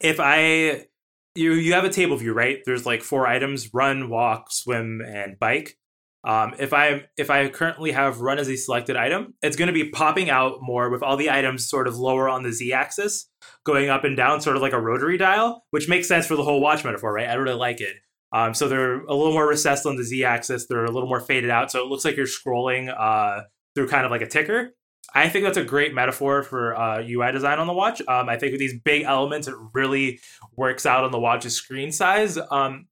if I you you have a table view, right? There's like four items: run, walk, swim, and bike. Um, if I if I currently have run as a selected item, it's going to be popping out more with all the items sort of lower on the z-axis, going up and down, sort of like a rotary dial, which makes sense for the whole watch metaphor, right? I really like it. Um, so they're a little more recessed on the z-axis. They're a little more faded out, so it looks like you're scrolling uh, through kind of like a ticker. I think that's a great metaphor for uh, UI design on the watch. Um, I think with these big elements, it really works out on the watch's screen size. Um,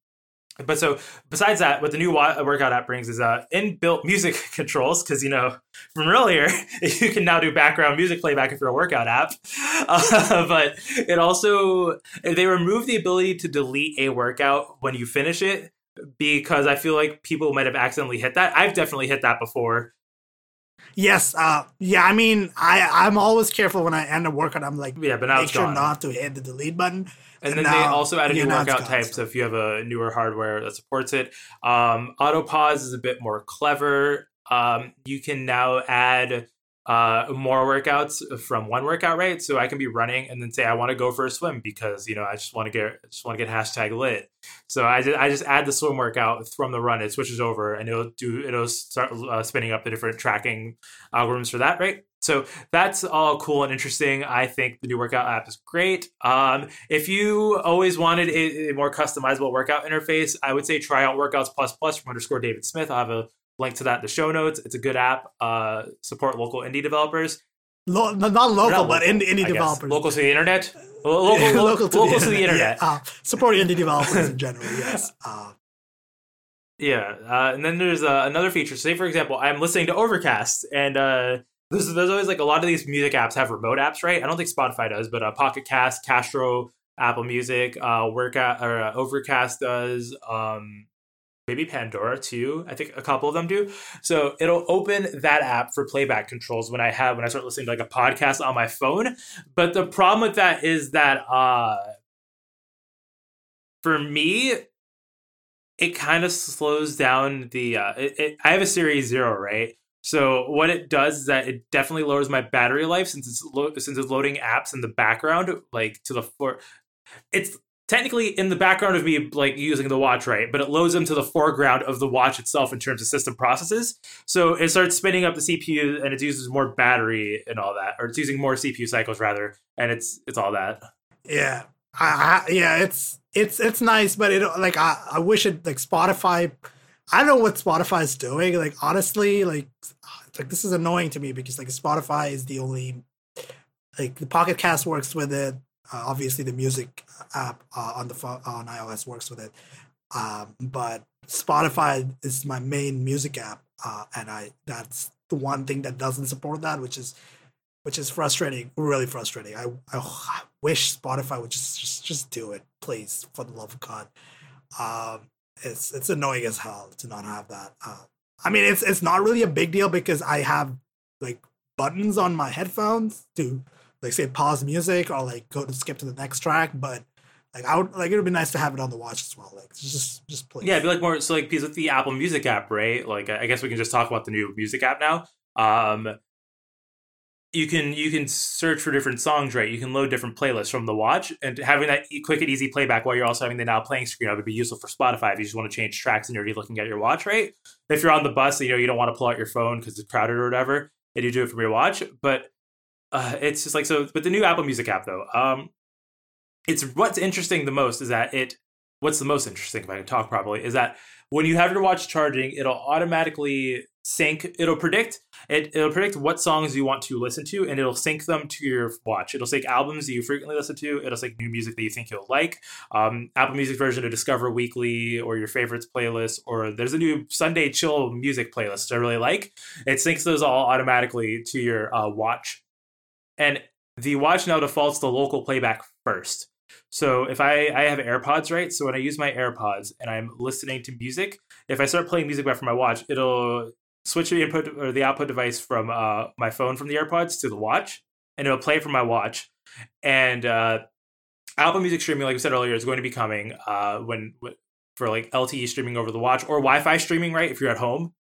but so besides that, what the new workout app brings is uh, inbuilt music controls because you know from earlier you can now do background music playback if you're a workout app. Uh, but it also they remove the ability to delete a workout when you finish it because I feel like people might have accidentally hit that. I've definitely hit that before. Yes, uh, yeah. I mean, I I'm always careful when I end a workout. I'm like, Yeah, but now make sure gone. not to hit the delete button. And And then they also added new workout types so- if you have a newer hardware that supports it. Um, auto pause is a bit more clever. Um, you can now add uh, more workouts from one workout, right? So I can be running and then say I want to go for a swim because you know I just want to get I just want to get hashtag lit. So I just, I just add the swim workout from the run. It switches over and it'll do it'll start uh, spinning up the different tracking algorithms for that, right? So that's all cool and interesting. I think the new workout app is great. Um, if you always wanted a, a more customizable workout interface, I would say try out Workouts Plus Plus from underscore David Smith. I'll have a link to that in the show notes. It's a good app. Uh, support local indie developers. Lo- not local, Not but local, indie, I indie guess. developers. Local to the internet. Lo- Local, local, local to the internet. Yeah, uh, support indie developers in general. Yes. Uh, Yeah, uh, and then there's uh, another feature. Say, for example, I'm listening to Overcast, and uh, there's, there's always like a lot of these music apps have remote apps, right? I don't think Spotify does, but uh, Pocket Cast, Castro, Apple Music, uh, Workout or uh, Overcast does. Um, maybe Pandora too. I think a couple of them do. So it'll open that app for playback controls when I have when I start listening to like a podcast on my phone. But the problem with that is that uh, for me, it kind of slows down the uh it, it, i have a series zero right so what it does is that it definitely lowers my battery life since it's lo- since it's loading apps in the background like to the for it's technically in the background of me like using the watch right but it loads them to the foreground of the watch itself in terms of system processes so it starts spinning up the cpu and it uses more battery and all that or it's using more cpu cycles rather and it's it's all that yeah. I, I, yeah, it's it's it's nice, but it like I, I wish it like Spotify. I don't know what Spotify is doing. Like honestly, like like this is annoying to me because like Spotify is the only like the Pocket Cast works with it. Uh, obviously, the music app uh, on the phone on iOS works with it, um, but Spotify is my main music app, uh, and I that's the one thing that doesn't support that, which is which is frustrating, really frustrating. I, I, wish Spotify would just, just just do it, please, for the love of God. Um, it's it's annoying as hell to not have that. Uh, I mean, it's it's not really a big deal because I have like buttons on my headphones to like say pause music or like go to skip to the next track, but like I would like it would be nice to have it on the watch as well. Like just just please. Yeah, it'd be like more so like because with the Apple Music app, right? Like I guess we can just talk about the new music app now. Um you can you can search for different songs, right? You can load different playlists from the watch, and having that quick and easy playback while you're also having the now playing screen would be useful for Spotify if you just want to change tracks and you're already looking at your watch, right? If you're on the bus, you know you don't want to pull out your phone because it's crowded or whatever, and you do it from your watch. But uh, it's just like so. But the new Apple Music app, though, um, it's what's interesting the most is that it. What's the most interesting, if I can talk properly, is that when you have your watch charging, it'll automatically sync. It'll predict it. It'll predict what songs you want to listen to, and it'll sync them to your watch. It'll sync albums that you frequently listen to. It'll sync new music that you think you'll like. Um, Apple Music version of Discover Weekly or your favorites playlist, or there's a new Sunday chill music playlist I really like. It syncs those all automatically to your uh, watch, and the watch now defaults to local playback first. So if I I have AirPods, right? So when I use my AirPods and I'm listening to music, if I start playing music back from my watch, it'll switch the input or the output device from uh, my phone from the AirPods to the watch, and it'll play from my watch. And uh, Apple Music streaming, like we said earlier, is going to be coming uh, when for like LTE streaming over the watch or Wi-Fi streaming, right? If you're at home,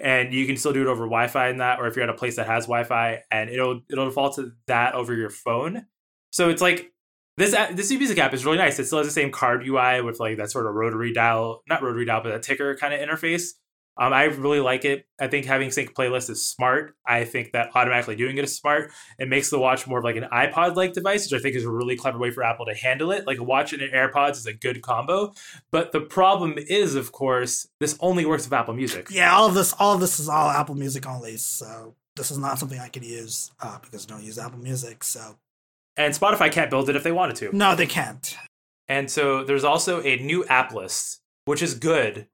and you can still do it over Wi-Fi in that, or if you're at a place that has Wi-Fi, and it'll it'll default to that over your phone. So it's like this this music app is really nice. It still has the same card UI with like that sort of rotary dial, not rotary dial, but a ticker kind of interface. Um, I really like it. I think having sync playlist is smart. I think that automatically doing it is smart. It makes the watch more of like an iPod like device, which I think is a really clever way for Apple to handle it. Like a watch and an AirPods is a good combo. But the problem is, of course, this only works with Apple Music. Yeah, all of this, all of this is all Apple Music only. So this is not something I can use uh, because I don't use Apple Music. So and Spotify can't build it if they wanted to. No, they can't. And so there's also a new app list, which is good.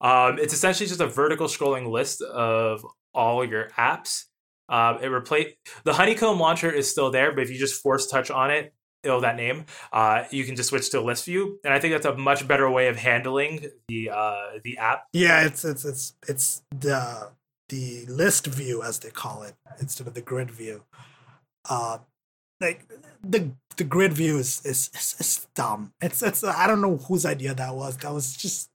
Um, it's essentially just a vertical scrolling list of all your apps. Um, it replace the Honeycomb launcher is still there, but if you just force touch on it, it'll that name. Uh, you can just switch to list view, and I think that's a much better way of handling the uh, the app. Yeah, it's it's it's it's the the list view as they call it instead of the grid view. Uh, like the the grid view is is, is, is dumb. It's it's I don't know whose idea that was. That was just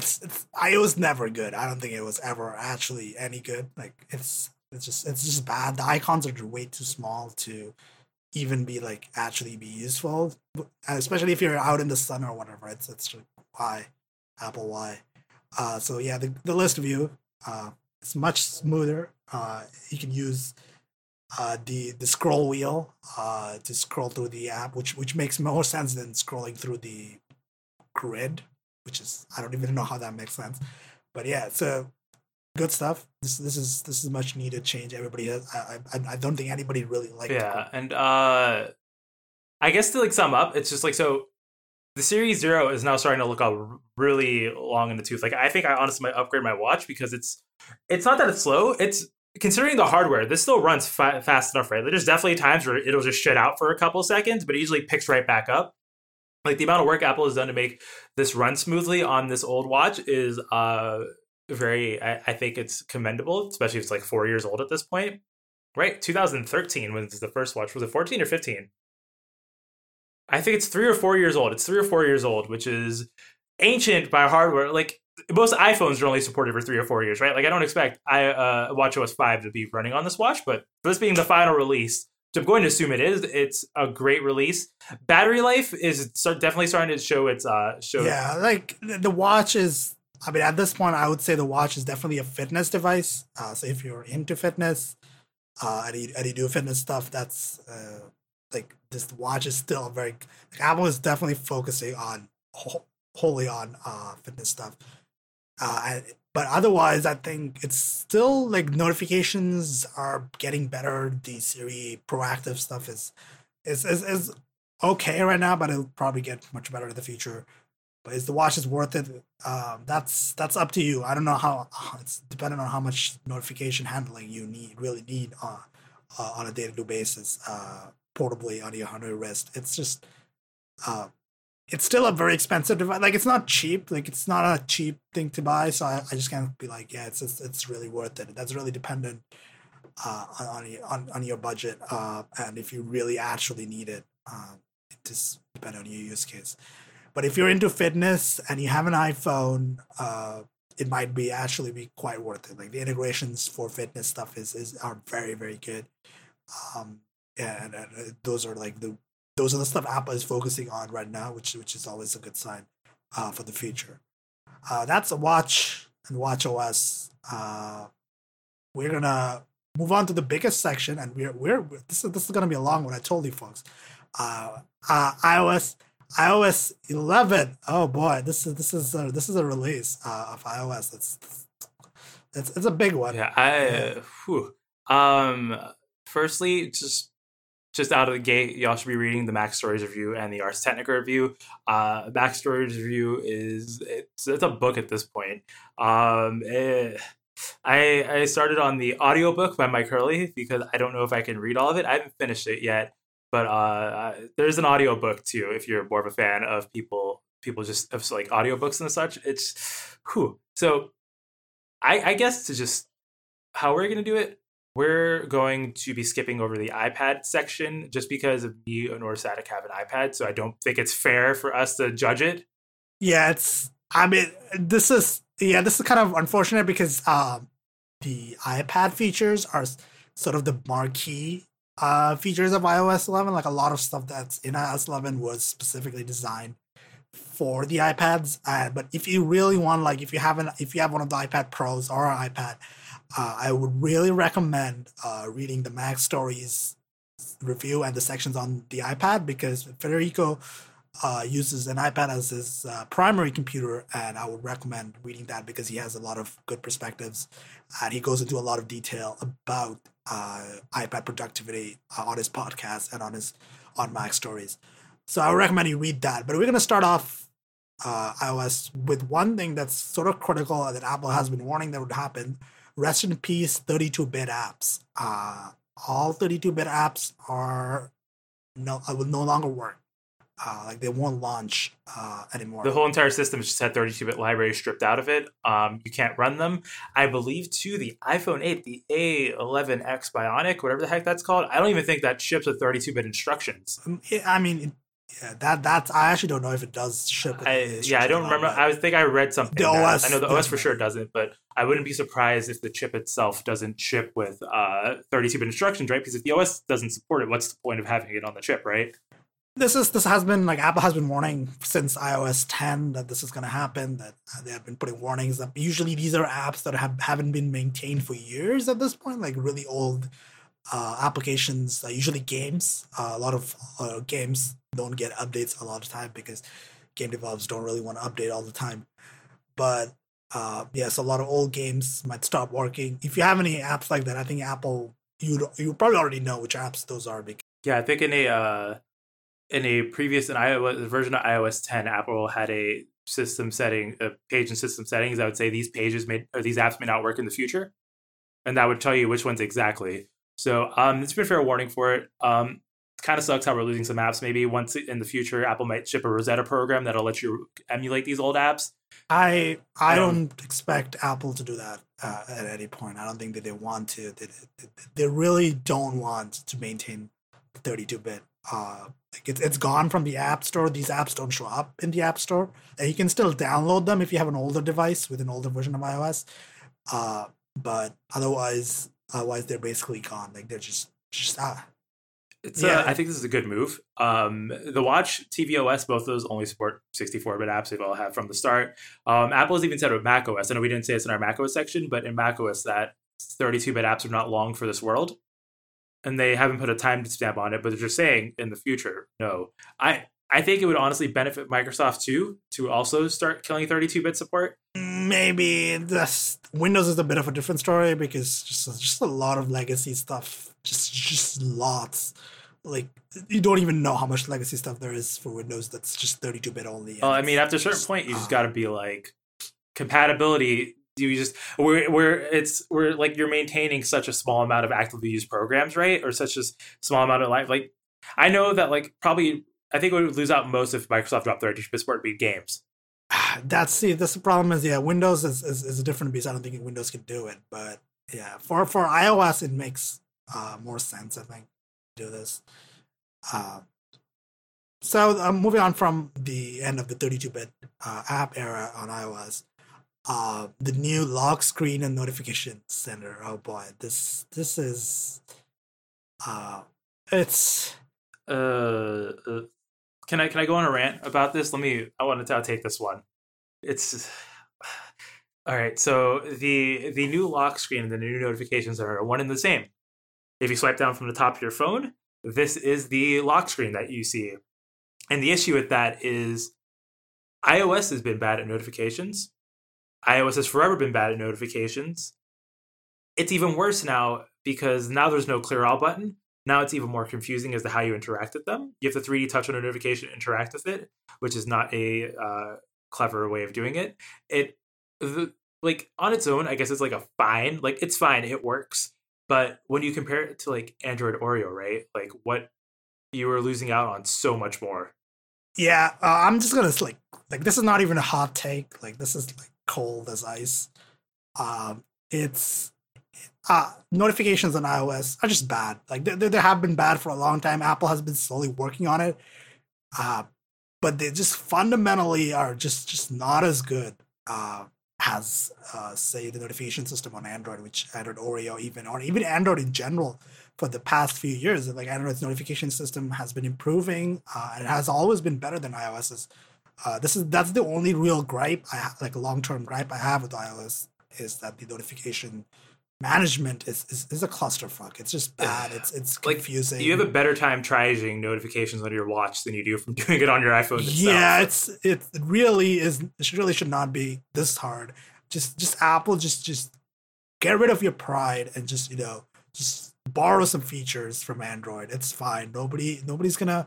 it's it's I, it was never good. I don't think it was ever actually any good. Like it's it's just it's just bad. The icons are way too small to even be like actually be useful, especially if you're out in the sun or whatever. It's it's why Apple why. Uh, so yeah, the the list view uh, it's much smoother. Uh, you can use uh, the the scroll wheel uh, to scroll through the app, which which makes more sense than scrolling through the grid, which is I don't even know how that makes sense. But yeah, so good stuff. This this is this is much needed change. Everybody has. I I, I don't think anybody really liked. Yeah, it. and uh, I guess to like sum up, it's just like so. The Series Zero is now starting to look out really long in the tooth. Like I think I honestly might upgrade my watch because it's it's not that it's slow. It's considering the hardware, this still runs fa- fast enough, right? There's definitely times where it'll just shut out for a couple seconds, but it usually picks right back up. Like the amount of work Apple has done to make this run smoothly on this old watch is uh very I, I think it's commendable, especially if it's like four years old at this point. Right? 2013 was the first watch. Was it 14 or 15? I think it's three or four years old. It's three or four years old, which is ancient by hardware. Like most iPhones are only supported for three or four years, right? Like I don't expect I uh, Watch OS five to be running on this watch, but this being the final release, I'm going to assume it is. It's a great release. Battery life is definitely starting to show its uh show. Yeah, like the watch is. I mean, at this point, I would say the watch is definitely a fitness device. Uh, so if you're into fitness, uh, and you, and you do fitness stuff, that's uh, like this watch is still very like, Apple is definitely focusing on wholly on uh fitness stuff. Uh, but otherwise, I think it's still like notifications are getting better. The Siri proactive stuff is is is, is okay right now, but it'll probably get much better in the future. But is the watch is worth it? Um, that's that's up to you. I don't know how it's dependent on how much notification handling you need really need uh, uh, on a day to day basis, uh, portably on your on your wrist. It's just uh, it's still a very expensive device. Like it's not cheap. Like it's not a cheap thing to buy. So I, I just can't be like, yeah, it's it's, it's really worth it. That's really dependent uh, on on on your budget uh, and if you really actually need it. Um, it just depends on your use case. But if you're into fitness and you have an iPhone, uh, it might be actually be quite worth it. Like the integrations for fitness stuff is, is are very very good. Um, and, and uh, those are like the those are the stuff Apple is focusing on right now, which which is always a good sign uh, for the future. Uh, that's a watch and watch OS. Uh, we're gonna move on to the biggest section, and we're we're this is this is gonna be a long one. I told you folks. Uh, uh, iOS iOS 11. Oh boy, this is this is a, this is a release uh, of iOS. It's, it's it's a big one. Yeah, I uh, um firstly just just out of the gate, y'all should be reading the MacStories review and the Ars Technica review. Uh, MacStories review is it's it's a book at this point. Um, it, I I started on the audiobook by Mike Hurley because I don't know if I can read all of it. I haven't finished it yet. But uh, there's an audiobook too if you're more of a fan of people people just of like audiobooks and such. It's whew. So I, I guess to just how we're gonna do it, we're going to be skipping over the iPad section just because me and Orsatic have an iPad, so I don't think it's fair for us to judge it. Yeah, it's I mean this is yeah, this is kind of unfortunate because um the iPad features are sort of the marquee uh, features of iOS 11. Like a lot of stuff that's in iOS 11 was specifically designed for the iPads. Uh, but if you really want, like, if you haven't, if you have one of the iPad Pros or an iPad, uh, I would really recommend uh, reading the MacStories review and the sections on the iPad because Federico uh, uses an iPad as his uh, primary computer, and I would recommend reading that because he has a lot of good perspectives, and he goes into a lot of detail about uh, iPad productivity uh, on his podcast and on his on MacStories. So I would recommend you read that. But we're gonna start off iOS with one thing that's sort of critical that Apple has been warning that would happen. Rest in peace, 32-bit apps. Uh, all 32-bit apps are no will no longer work. Uh, like they won't launch uh, anymore. The whole entire system just had 32-bit libraries stripped out of it. Um, you can't run them. I believe too the iPhone 8, the A11X Bionic, whatever the heck that's called. I don't even think that ships with 32-bit instructions. Um, I mean, yeah, that that's I actually don't know if it does ship. I, yeah, I don't remember. I think I read something. The OS, I know the OS for sure doesn't, but I wouldn't be surprised if the chip itself doesn't ship with uh, 32-bit instructions, right? Because if the OS doesn't support it, what's the point of having it on the chip, right? this is this has been like Apple has been warning since iOS 10 that this is going to happen. That uh, they have been putting warnings that usually these are apps that have haven't been maintained for years at this point, like really old uh, applications. Uh, usually games. Uh, a lot of uh, games don't get updates a lot of time because game developers don't really want to update all the time. But uh, yes, a lot of old games might stop working. If you have any apps like that, I think Apple you you probably already know which apps those are. Because yeah, I think in a uh, in a previous in iOS version of iOS 10, Apple had a system setting, a page and system settings. I would say these pages may or these apps may not work in the future, and that would tell you which ones exactly. So um, it's been fair warning for it. Um, kind of sucks how we're losing some apps. Maybe once in the future, Apple might ship a Rosetta program that'll let you emulate these old apps. I I um, don't expect Apple to do that uh, at any point. I don't think that they want to. They, they really don't want to maintain 32 bit uh, like it's it's gone from the app store. These apps don't show up in the app store, and you can still download them if you have an older device with an older version of iOS. Uh, but otherwise, otherwise they're basically gone. Like they're just just ah. It's yeah. I think this is a good move. Um, the Watch, tvOS, both of those only support 64-bit apps. They've all had from the start. Um, Apple's even said with macOS. I know we didn't say this in our macOS section, but in macOS that 32-bit apps are not long for this world. and they haven't put a time stamp on it, but they're just saying in the future, no. I I think it would honestly benefit Microsoft too to also start killing 32-bit support. Maybe this Windows is a bit of a different story because just just a lot of legacy stuff, just just lots. Like you don't even know how much legacy stuff there is for Windows that's just 32-bit only. Well, I mean, after a certain point, you just got to um, be like compatibility. You just we're we're it's we're like you're maintaining such a small amount of actively used programs, right? Or such a small amount of life. Like I know that like probably I think we would lose out most if Microsoft dropped 32-bit support be games. That's see, that's the problem is yeah, Windows is, is, is a different beast. I don't think Windows can do it, but yeah, for for iOS it makes uh, more sense. I think do this. Uh, so uh, moving on from the end of the 32-bit uh, app era on iOS, uh, the new lock screen and notification center. Oh boy, this this is uh, it's uh, uh can I can I go on a rant about this? Let me. I want to take this one. It's all right. So the the new lock screen and the new notifications are one and the same. If you swipe down from the top of your phone, this is the lock screen that you see. And the issue with that is iOS has been bad at notifications. iOS has forever been bad at notifications. It's even worse now because now there's no clear all button. Now it's even more confusing as to how you interact with them. You have to 3D touch on a notification, interact with it, which is not a uh, clever way of doing it. It the, like on its own, I guess it's like a fine, like it's fine, it works. But when you compare it to like Android Oreo, right? Like what you were losing out on so much more. Yeah, uh, I'm just gonna like like this is not even a hot take. Like this is like cold as ice. Um, it's uh, notifications on iOS are just bad. Like they, they have been bad for a long time. Apple has been slowly working on it, uh, but they just fundamentally are just just not as good uh, as uh, say the notification system on Android, which Android Oreo even or even Android in general for the past few years. Like Android's notification system has been improving. Uh, and it has always been better than iOS's. Uh, this is that's the only real gripe I like long term gripe I have with iOS is that the notification management is, is, is a clusterfuck. It's just bad. It's it's confusing. Like, you have a better time triaging notifications on your watch than you do from doing it on your iPhone. Itself. Yeah, it's it really is. It really should not be this hard. Just just Apple just just get rid of your pride and just you know just borrow some features from Android. It's fine. Nobody nobody's gonna.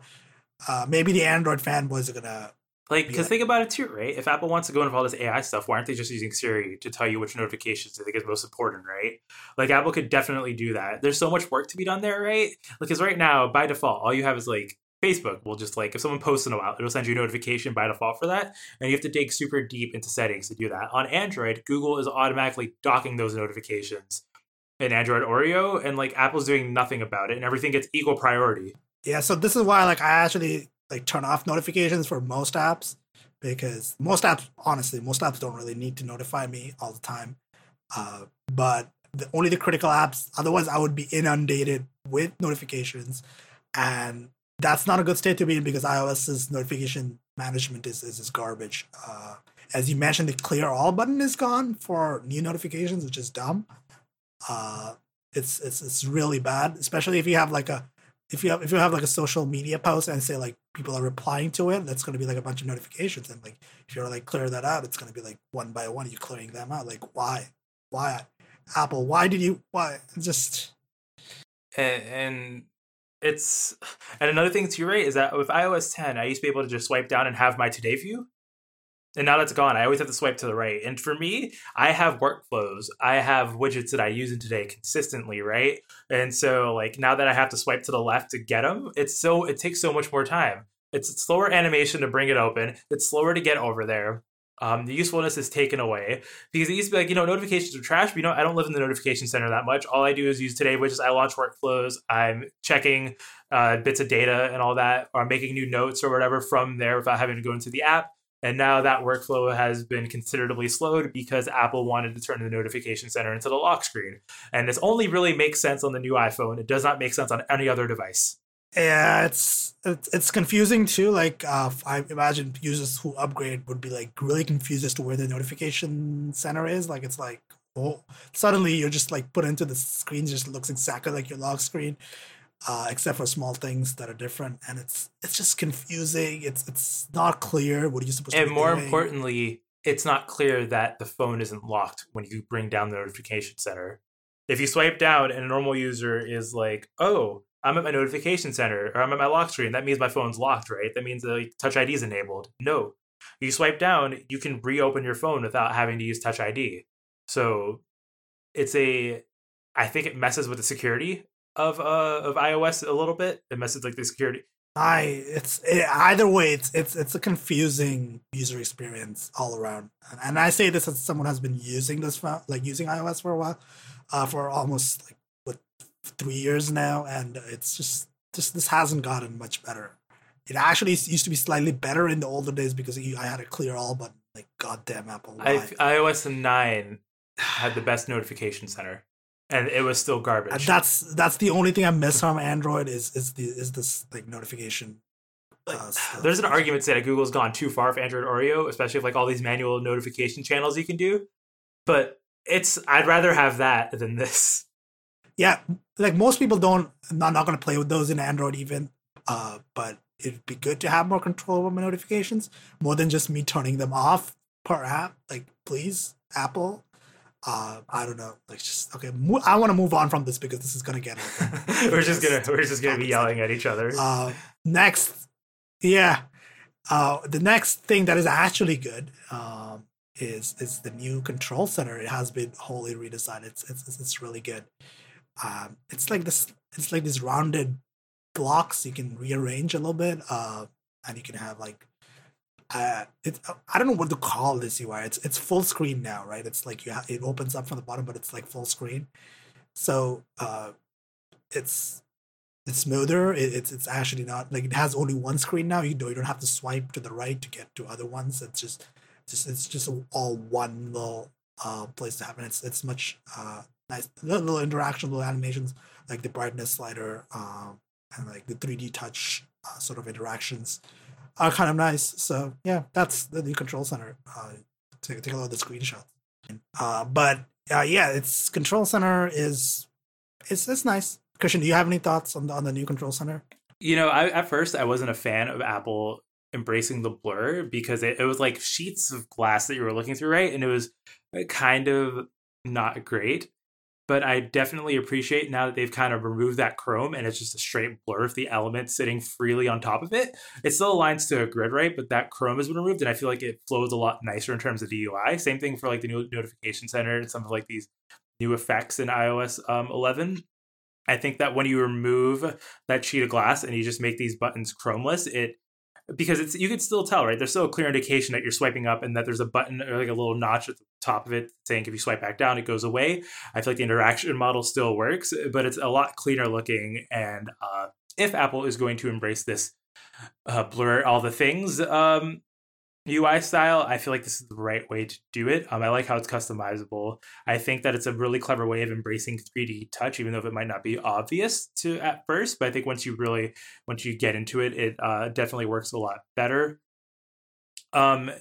Uh, maybe the Android fanboys are gonna like, because think about it too, right? If Apple wants to go into all this AI stuff, why aren't they just using Siri to tell you which notifications they think is most important, right? Like, Apple could definitely do that. There's so much work to be done there, right? Like, because right now, by default, all you have is like Facebook will just like if someone posts in a while, it'll send you a notification by default for that, and you have to dig super deep into settings to do that. On Android, Google is automatically docking those notifications in Android Oreo, and like Apple's doing nothing about it, and everything gets equal priority. Yeah, so this is why like I actually like turn off notifications for most apps because most apps, honestly, most apps don't really need to notify me all the time. Uh, but the, only the critical apps. Otherwise, I would be inundated with notifications, and that's not a good state to be in because iOS's notification management is is, is garbage. Uh, as you mentioned, the clear all button is gone for new notifications, which is dumb. Uh, it's it's it's really bad, especially if you have like a if you have if you have like a social media post and say like people are replying to it, that's going to be like a bunch of notifications. And like if you're like clear that out, it's going to be like one by one you clearing them out. Like why, why, Apple? Why did you? Why just? And, and it's and another thing to right is that with iOS 10, I used to be able to just swipe down and have my today view and now that's gone. I always have to swipe to the right. And for me, I have workflows. I have widgets that I use in today consistently, right? And so like now that I have to swipe to the left to get them, it's so it takes so much more time. It's slower animation to bring it open. It's slower to get over there. Um, the usefulness is taken away because it used to be like you know notifications are trash. But you know I don't live in the notification center that much. All I do is use today widgets. I launch workflows. I'm checking uh, bits of data and all that, or I'm making new notes or whatever from there without having to go into the app and now that workflow has been considerably slowed because Apple wanted to turn the notification center into the lock screen. And this only really makes sense on the new iPhone. It does not make sense on any other device. Yeah, it's it's, confusing too. Like uh, I imagine users who upgrade would be like really confused as to where the notification center is. Like it's like oh, suddenly you're just like put into the screen, just looks exactly like your lock screen, uh, except for small things that are different, and it's it's just confusing. It's it's not clear what are you supposed and to. And more doing. importantly, it's not clear that the phone isn't locked when you bring down the notification center. If you swipe down and a normal user is like, "Oh, I'm at my notification center or I'm at my lock screen," that means my phone's locked, right? That means the Touch ID is enabled. No, you swipe down, you can reopen your phone without having to use Touch ID. So it's a, I think it messes with the security of uh of iOS a little bit. It messes like the security. I it's it, either way, it's it's it's a confusing user experience all around, and, and I say this as someone has been using this for, like using iOS for a while, uh, for almost like what three years now, and it's just just this hasn't gotten much better. It actually used to be slightly better in the older days because I had a clear all button. Like goddamn Apple, I, iOS nine had the best notification center, and it was still garbage. And that's that's the only thing I miss from Android is is the is this like notification. Like, uh, there's an argument say that Google's gone too far for Android Oreo, especially with like all these manual notification channels you can do. But it's I'd rather have that than this. Yeah, like most people don't. I'm not, not going to play with those in Android even. Uh, but it'd be good to have more control over my notifications, more than just me turning them off per app. Like, please, Apple. Uh, I don't know. Like, just okay. Mo- I want to move on from this because this is gonna get. we're just gonna we're just gonna be yelling at each other. Uh, next, yeah. Uh, the next thing that is actually good um, is is the new control center. It has been wholly redesigned. It's it's it's really good. Um, it's like this. It's like this rounded blocks you can rearrange a little bit. Uh, and you can have like uh, it, I don't know what to call this UI. It's it's full screen now, right? It's like you ha- it opens up from the bottom, but it's like full screen. So uh, it's it's smoother. It, it's it's actually not like it has only one screen now. You don't you don't have to swipe to the right to get to other ones. It's just just it's just all one little uh, place to happen. It's it's much uh, nice little, little interaction, little animations like the brightness slider um, and like the three D touch uh, sort of interactions are kind of nice. So yeah, that's the new control center. Uh, take take a look at the screenshot. Uh, but uh, yeah, its control center is it's it's nice. Christian, do you have any thoughts on the on the new control center? You know, I, at first I wasn't a fan of Apple embracing the blur because it, it was like sheets of glass that you were looking through, right? And it was kind of not great but I definitely appreciate now that they've kind of removed that chrome and it's just a straight blur of the element sitting freely on top of it. It still aligns to a grid, right? But that chrome has been removed and I feel like it flows a lot nicer in terms of the UI. Same thing for like the new notification center and some of like these new effects in iOS um, 11. I think that when you remove that sheet of glass and you just make these buttons chromeless, it because it's you can still tell, right? There's still a clear indication that you're swiping up and that there's a button or like a little notch at the top of it saying if you swipe back down, it goes away. I feel like the interaction model still works, but it's a lot cleaner looking. And uh, if Apple is going to embrace this uh, blur all the things um, UI style, I feel like this is the right way to do it. Um, I like how it's customizable. I think that it's a really clever way of embracing 3D touch, even though it might not be obvious to at first. But I think once you really, once you get into it, it uh, definitely works a lot better. Um,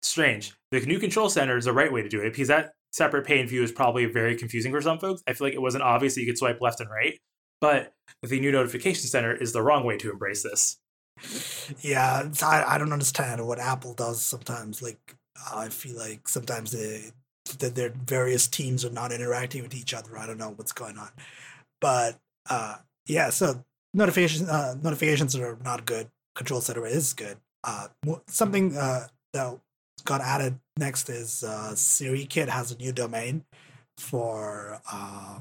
strange. The new control center is the right way to do it because that separate pane view is probably very confusing for some folks. I feel like it wasn't obvious that you could swipe left and right, but the new notification center is the wrong way to embrace this yeah, I, I don't understand what Apple does sometimes. Like, I feel like sometimes they, that their various teams are not interacting with each other. I don't know what's going on, but uh, yeah. So notifications uh, notifications are not good. Control center is good. Uh, something uh, that got added next is uh, Siri Kit has a new domain for uh,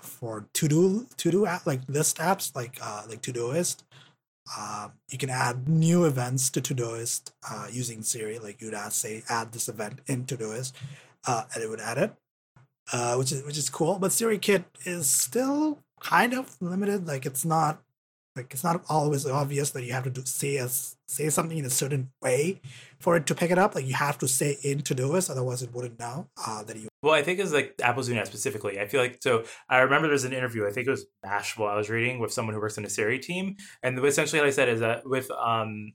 for to do to do app, like list apps like uh, like Todoist um, you can add new events to Todoist uh, using Siri. Like you'd ask, say, add this event in Todoist, uh, and it would add it, uh, which is which is cool. But Siri Kit is still kind of limited. Like it's not like it's not always obvious that you have to do, say a, say something in a certain way for it to pick it up. Like you have to say in Todoist, otherwise it wouldn't know uh, that you. Well, I think it's like Apple's doing that specifically. I feel like so. I remember there's an interview. I think it was Mashable. I was reading with someone who works in a Siri team, and essentially what I said is that with um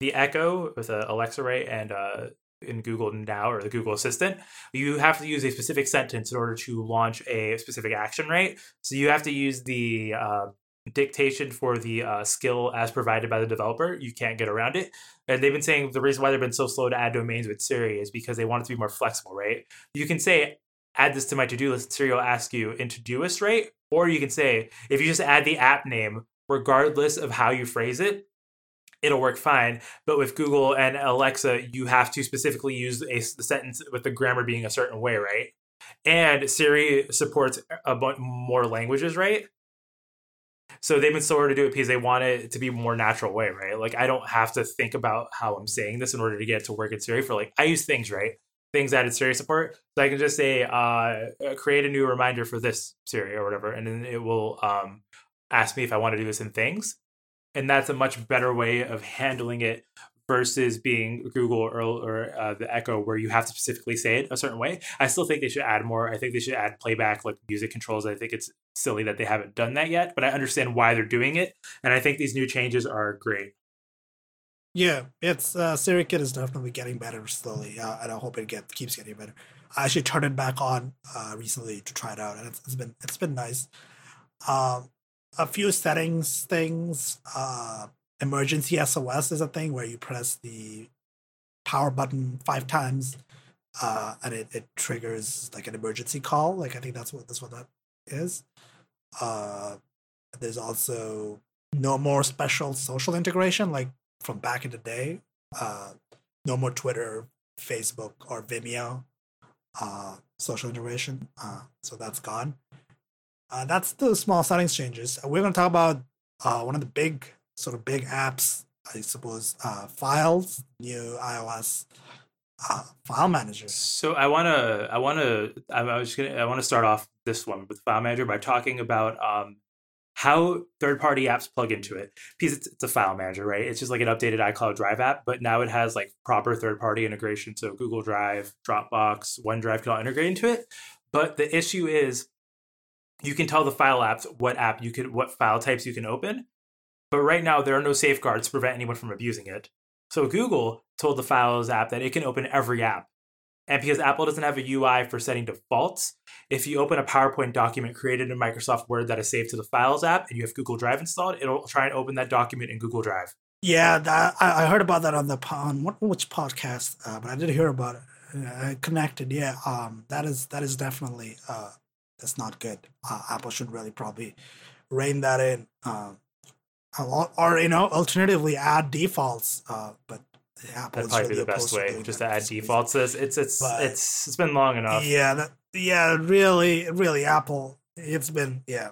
the Echo with uh, Alexa Ray and uh in Google Now or the Google Assistant, you have to use a specific sentence in order to launch a specific action, right? So you have to use the uh, dictation for the uh, skill as provided by the developer. You can't get around it. And they've been saying the reason why they've been so slow to add domains with Siri is because they want it to be more flexible, right? You can say, add this to my to do list, Siri will ask you in Todoist, right? Or you can say, if you just add the app name, regardless of how you phrase it, it'll work fine. But with Google and Alexa, you have to specifically use a sentence with the grammar being a certain way, right? And Siri supports a bunch more languages, right? So they've been slower to do it because they want it to be more natural way, right? Like I don't have to think about how I'm saying this in order to get it to work in Siri for like I use things, right? Things added Siri support. So I can just say, uh, uh, create a new reminder for this Siri or whatever, and then it will um, ask me if I want to do this in things. And that's a much better way of handling it versus being Google or, or uh, the Echo, where you have to specifically say it a certain way. I still think they should add more. I think they should add playback, like music controls. I think it's silly that they haven't done that yet, but I understand why they're doing it, and I think these new changes are great. Yeah, it's uh, SiriKit is definitely getting better slowly, uh, and I hope it get keeps getting better. I actually turned it back on uh, recently to try it out, and it's, it's been it's been nice. Um, a few settings things. Uh, emergency SOS is a thing where you press the power button five times uh, and it, it triggers like an emergency call. Like I think that's what that's what that is. Uh, there's also no more special social integration like from back in the day. Uh, no more Twitter, Facebook, or Vimeo uh, social integration. Uh, so that's gone. Uh, that's the small settings changes. We're going to talk about uh, one of the big sort of big apps, I suppose, uh, files, new iOS uh, file manager. So I want to, I want to, I was gonna, I want to start off this one with file manager by talking about um, how third-party apps plug into it because it's, it's, a file manager, right? It's just like an updated iCloud Drive app, but now it has like proper third-party integration. So Google Drive, Dropbox, OneDrive can all integrate into it. But the issue is, you can tell the file apps what app you could, what file types you can open, but right now, there are no safeguards to prevent anyone from abusing it. So Google told the Files app that it can open every app. And because Apple doesn't have a UI for setting defaults, if you open a PowerPoint document created in Microsoft Word that is saved to the Files app and you have Google Drive installed, it'll try and open that document in Google Drive. Yeah, that, I, heard about that on the on which podcast, uh, but I did hear about it. Uh, connected, yeah. Um, that is that is definitely uh, that's not good. Uh, Apple should really probably rein that in. Um, or you know, alternatively add defaults. Uh, but Apple That'd probably really be the best way, just to add defaults. It's it's it's but, it's it's been long enough. Yeah, that, yeah, really, really, Apple. It's been yeah,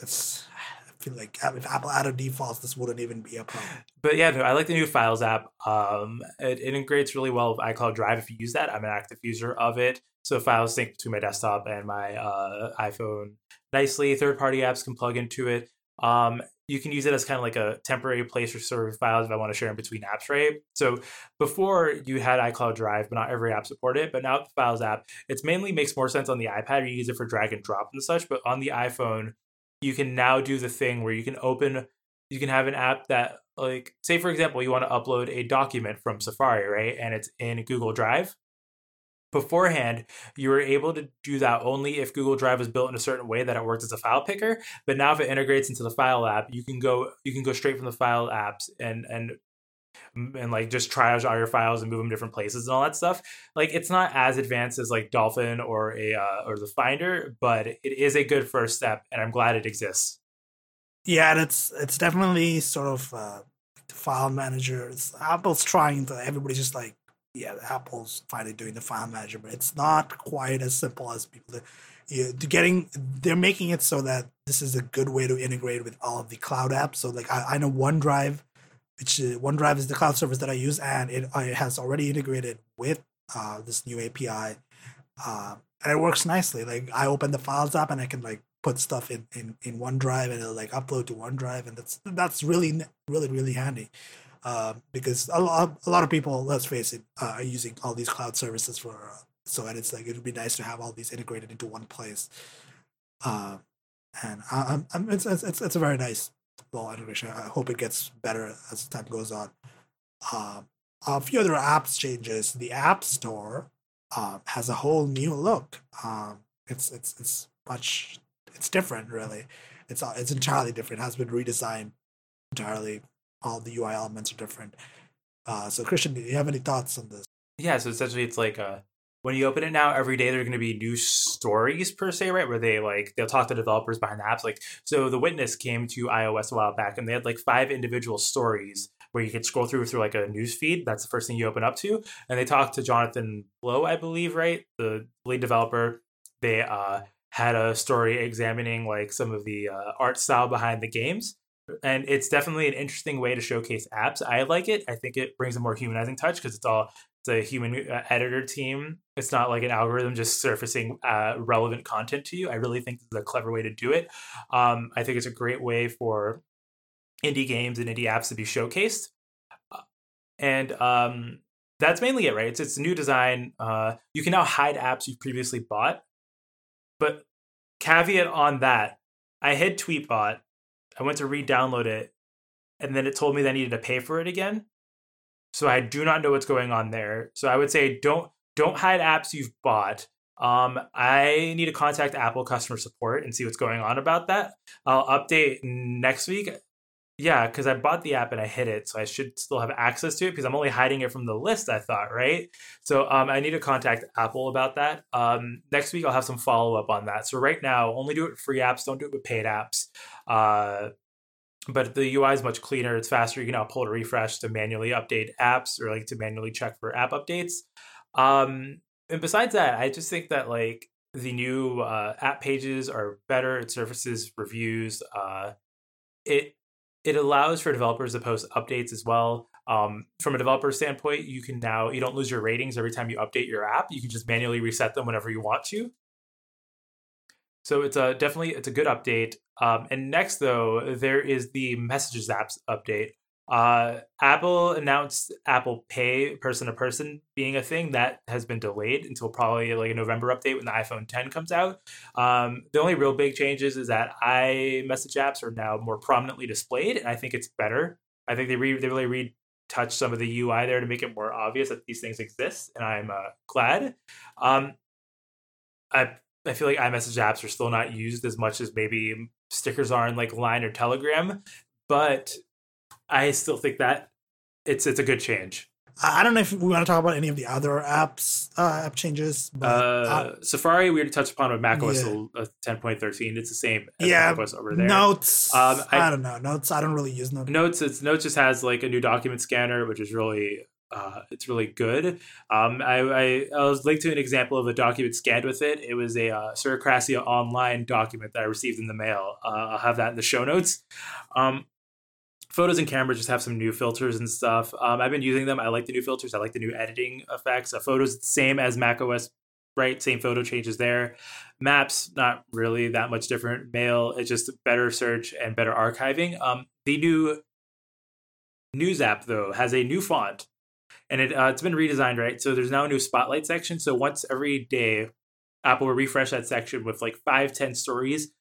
it's. I feel like if Apple added defaults, this wouldn't even be a problem. But yeah, I like the new Files app. Um, it, it integrates really well with iCloud Drive. If you use that, I'm an active user of it. So files sync between my desktop and my uh, iPhone nicely. Third party apps can plug into it. Um, you can use it as kind of like a temporary place for storing files if I want to share them between apps, right? So before you had iCloud Drive, but not every app supported it. But now the Files app, it mainly makes more sense on the iPad. You use it for drag and drop and such. But on the iPhone, you can now do the thing where you can open, you can have an app that, like, say for example, you want to upload a document from Safari, right? And it's in Google Drive beforehand you were able to do that only if google drive was built in a certain way that it worked as a file picker. But now if it integrates into the file app you can go you can go straight from the file apps and and and like just triage all your files and move them to different places and all that stuff. Like it's not as advanced as like dolphin or a uh, or the finder but it is a good first step and i'm glad it exists. Yeah and it's it's definitely sort of uh file managers apple's trying to everybody's just like yeah, Apple's finally doing the file manager, but it's not quite as simple as people. You, getting they're making it so that this is a good way to integrate with all of the cloud apps. So like I, I know OneDrive, which uh, OneDrive is the cloud service that I use, and it, it has already integrated with uh, this new API, uh, and it works nicely. Like I open the Files app and I can like put stuff in in, in OneDrive and it'll like upload to OneDrive, and that's that's really really really handy. Uh, because a lot, a lot of people, let's face it, uh, are using all these cloud services for. Uh, so and it's like it would be nice to have all these integrated into one place. Uh, and I, am it's, it's it's a very nice little integration. I hope it gets better as time goes on. Uh, a few other apps changes. The App Store has a whole new look. Um, it's it's it's much it's different really. It's uh, it's entirely different. It has been redesigned entirely. All the UI elements are different. Uh, so Christian, do you have any thoughts on this? Yeah, so essentially it's like uh when you open it now, every day there are going to be new stories per se, right? Where they like they'll talk to developers behind the apps. Like, so the Witness came to iOS a while back, and they had like five individual stories where you could scroll through through like a news feed. That's the first thing you open up to, and they talked to Jonathan Blow, I believe, right, the lead developer. They uh, had a story examining like some of the uh, art style behind the games. And it's definitely an interesting way to showcase apps. I like it. I think it brings a more humanizing touch because it's all it's a human uh, editor team. It's not like an algorithm just surfacing uh, relevant content to you. I really think this is a clever way to do it. Um, I think it's a great way for indie games and indie apps to be showcased. Uh, and um, that's mainly it, right? It's it's new design. Uh, you can now hide apps you've previously bought, but caveat on that, I hid Tweetbot. I went to re-download it, and then it told me that I needed to pay for it again. So I do not know what's going on there. So I would say don't don't hide apps you've bought. Um, I need to contact Apple customer support and see what's going on about that. I'll update next week. Yeah, because I bought the app and I hid it, so I should still have access to it because I'm only hiding it from the list. I thought, right? So um, I need to contact Apple about that. Um, next week I'll have some follow up on that. So right now, only do it with free apps. Don't do it with paid apps. Uh, but the UI is much cleaner. It's faster. You can now pull to refresh to manually update apps or like to manually check for app updates. Um, and besides that, I just think that like the new uh, app pages are better. It surfaces reviews. Uh, it it allows for developers to post updates as well. Um, from a developer standpoint, you can now you don't lose your ratings every time you update your app. You can just manually reset them whenever you want to. So it's a definitely it's a good update. Um, and next though, there is the Messages apps update. Uh, Apple announced Apple Pay person to person being a thing that has been delayed until probably like a November update when the iPhone 10 comes out. Um, the only real big changes is that iMessage apps are now more prominently displayed, and I think it's better. I think they re- they really retouched some of the UI there to make it more obvious that these things exist, and I'm uh, glad. Um, I I feel like iMessage apps are still not used as much as maybe stickers are in like Line or Telegram, but I still think that it's it's a good change. I don't know if we want to talk about any of the other apps uh, app changes. But, uh, Safari we already touched upon with macOS yeah. 10.13. It's the same as yeah, macOS over there. Notes. Um, I, I, don't know. Notes. I don't really use Notes. Notes. It's Notes just has like a new document scanner, which is really uh, it's really good. Um, I, I, I, was linked to an example of a document scanned with it. It was a uh, online document that I received in the mail. Uh, I'll have that in the show notes. Um, photos and cameras just have some new filters and stuff. Um, I've been using them. I like the new filters. I like the new editing effects. Uh, photos same as Mac OS, right? Same photo changes there. Maps not really that much different. Mail it's just better search and better archiving. Um, the new News app though has a new font, and it uh, it's been redesigned, right? So there's now a new Spotlight section. So once every day, Apple will refresh that section with like five, ten stories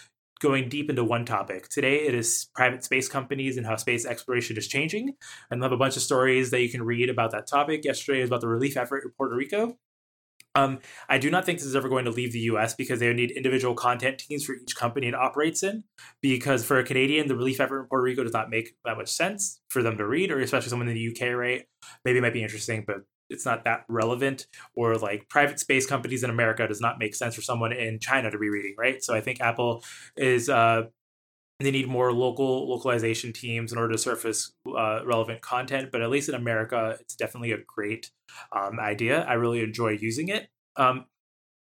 going deep into one topic. Today, it is private space companies and how space exploration is changing. And they'll have a bunch of stories that you can read about that topic. Yesterday was about the relief effort in Puerto Rico. Um, I do not think this is ever going to leave the US because they need individual content teams for each company it operates in. Because for a Canadian, the relief effort in Puerto Rico does not make that much sense for them to read, or especially someone in the UK, right? Maybe it might be interesting, but it's not that relevant or like private space companies in america does not make sense for someone in china to be reading right? So i think apple is uh they need more local localization teams in order to surface uh, relevant content but at least in america it's definitely a great um, idea. I really enjoy using it. Um,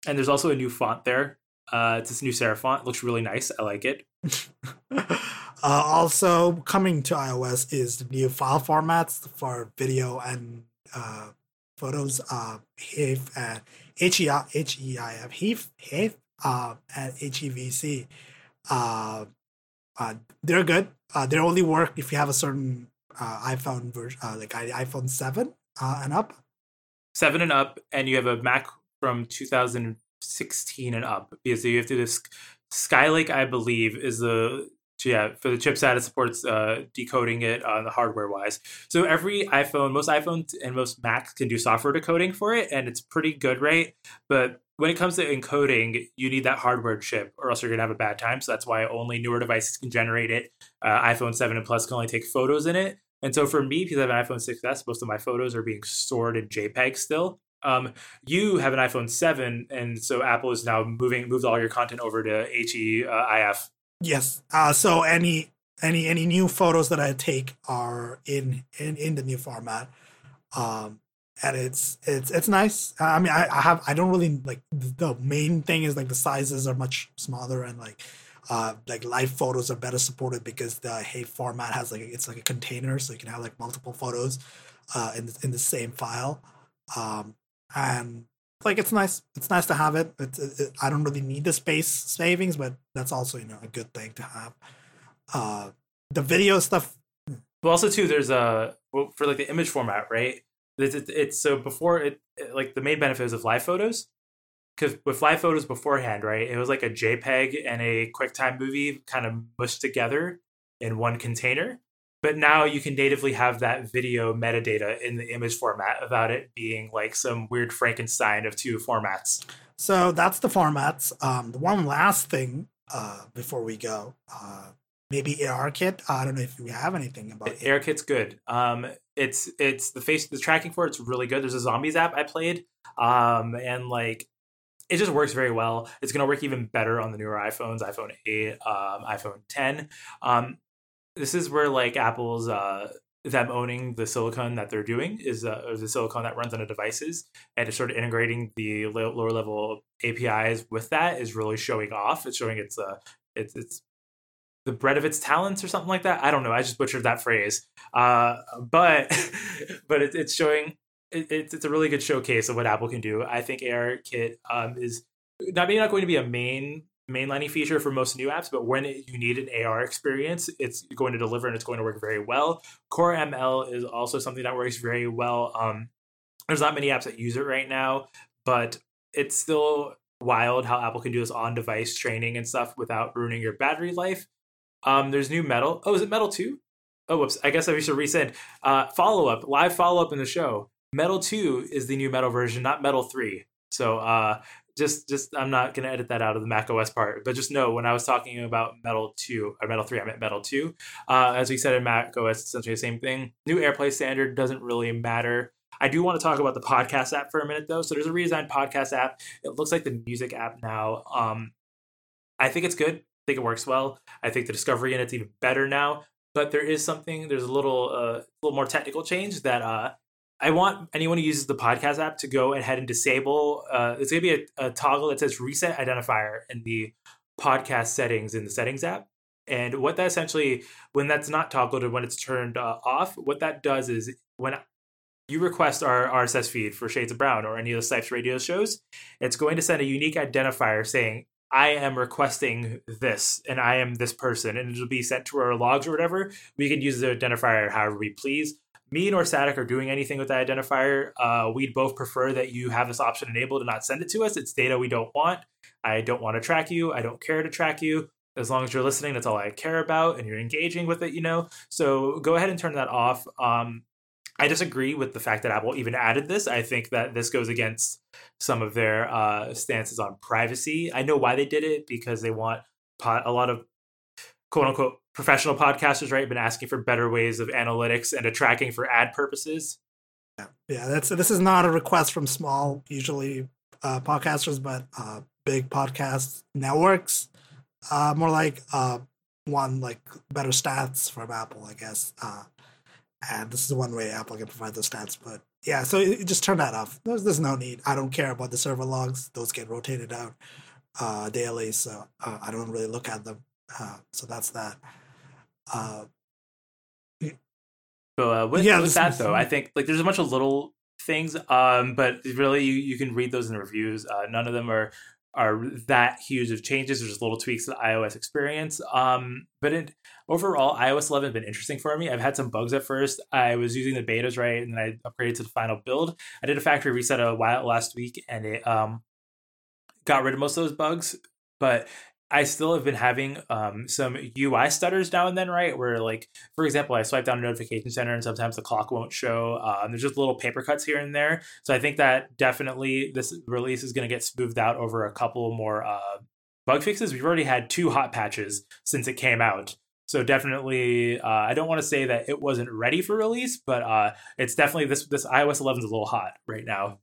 and there's also a new font there. Uh, it's this new serif font. It looks really nice. I like it. Uh, also coming to ios is the new file formats for video and uh, photos uh HEIF and HEI HEIF HEIF HEIF uh and HEVC uh, uh they're good. Uh they only work if you have a certain uh iPhone version uh, like iPhone 7 uh and up. 7 and up and you have a Mac from 2016 and up. Because you have to this Skylake I believe is the so yeah, for the chipset, it supports uh, decoding it on uh, the hardware wise. So every iPhone, most iPhones and most Macs can do software decoding for it, and it's pretty good, right? But when it comes to encoding, you need that hardware chip, or else you're gonna have a bad time. So that's why only newer devices can generate it. Uh, iPhone 7 and Plus can only take photos in it. And so for me, because I have an iPhone 6s, most of my photos are being stored in JPEG still. Um, you have an iPhone 7, and so Apple is now moving moved all your content over to HEIF. Yes. Uh, so any any any new photos that I take are in in in the new format. Um, and it's it's it's nice. I mean, I, I have I don't really like the main thing is like the sizes are much smaller and like uh like live photos are better supported because the hey format has like it's like a container, so you can have like multiple photos uh in the, in the same file. Um, and like it's nice. It's nice to have it. It's it, I don't really need the space savings, but that's also you know a good thing to have. Uh, the video stuff. Well, also too, there's a well, for like the image format, right? It's, it's, it's so before it, like the main benefit is of live photos because with live photos beforehand, right, it was like a JPEG and a QuickTime movie kind of mushed together in one container. But now you can natively have that video metadata in the image format about it being like some weird Frankenstein of two formats. So that's the formats. Um, the one last thing uh, before we go, uh, maybe ARKit. I don't know if we have anything about it. ARKit's good. Um, it's it's the face the tracking for it's really good. There's a zombies app I played, um, and like it just works very well. It's going to work even better on the newer iPhones, iPhone 8, um, iPhone 10. Um, this is where like Apple's uh, them owning the silicon that they're doing is uh, the silicon that runs on the devices and it's sort of integrating the lower level APIs with that is really showing off. It's showing its uh, it's it's the bread of its talents or something like that. I don't know. I just butchered that phrase. Uh, but but it, it's showing it, it's it's a really good showcase of what Apple can do. I think AR Kit um, is not maybe not going to be a main mainlining feature for most new apps, but when you need an AR experience, it's going to deliver and it's going to work very well. Core ML is also something that works very well. Um, there's not many apps that use it right now, but it's still wild how Apple can do this on device training and stuff without ruining your battery life. Um, there's new metal. Oh, is it metal two? Oh, whoops. I guess I should resend. Uh, follow up, live follow up in the show. Metal two is the new metal version, not metal three. So uh, just, just I'm not gonna edit that out of the Mac OS part, but just know when I was talking about Metal two or Metal three, I meant Metal two. Uh, as we said in Mac OS, essentially the same thing. New AirPlay standard doesn't really matter. I do want to talk about the podcast app for a minute though. So there's a redesigned podcast app. It looks like the music app now. Um, I think it's good I think it works well. I think the discovery in it's even better now. But there is something. There's a little, uh, little more technical change that uh, I want anyone who uses the podcast app to go ahead and disable. Uh, it's going to be a, a toggle that says reset identifier in the podcast settings in the settings app. And what that essentially, when that's not toggled and when it's turned uh, off, what that does is when you request our RSS feed for Shades of Brown or any of the Snipes radio shows, it's going to send a unique identifier saying I am requesting this and I am this person, and it'll be sent to our logs or whatever. We can use the identifier however we please. Me nor Sadek are doing anything with that identifier. Uh, we'd both prefer that you have this option enabled and not send it to us. It's data we don't want. I don't want to track you. I don't care to track you. As long as you're listening, that's all I care about, and you're engaging with it, you know. So go ahead and turn that off. Um, I disagree with the fact that Apple even added this. I think that this goes against some of their uh, stances on privacy. I know why they did it because they want po- a lot of quote unquote professional podcasters, right? Been asking for better ways of analytics and tracking for ad purposes. Yeah, yeah. That's this is not a request from small, usually uh, podcasters, but uh, big podcast networks. Uh, more like uh, one like better stats from Apple, I guess. Uh, and this is one way Apple can provide those stats. But yeah, so you just turn that off. There's, there's no need. I don't care about the server logs; those get rotated out uh, daily, so uh, I don't really look at them. Uh, so that's that. Uh, so uh, with, yeah, with that though, I think like there's a bunch of little things, um, but really you, you can read those in the reviews. Uh, none of them are are that huge of changes. There's just little tweaks to the iOS experience. Um, but it, overall, iOS 11 has been interesting for me. I've had some bugs at first. I was using the betas right, and then I upgraded to the final build. I did a factory reset a while last week, and it um, got rid of most of those bugs. But I still have been having um, some UI stutters now and then, right? Where, like, for example, I swipe down a notification center and sometimes the clock won't show. Um, there's just little paper cuts here and there. So I think that definitely this release is going to get smoothed out over a couple more uh, bug fixes. We've already had two hot patches since it came out. So definitely, uh, I don't want to say that it wasn't ready for release, but uh, it's definitely this this iOS 11 is a little hot right now.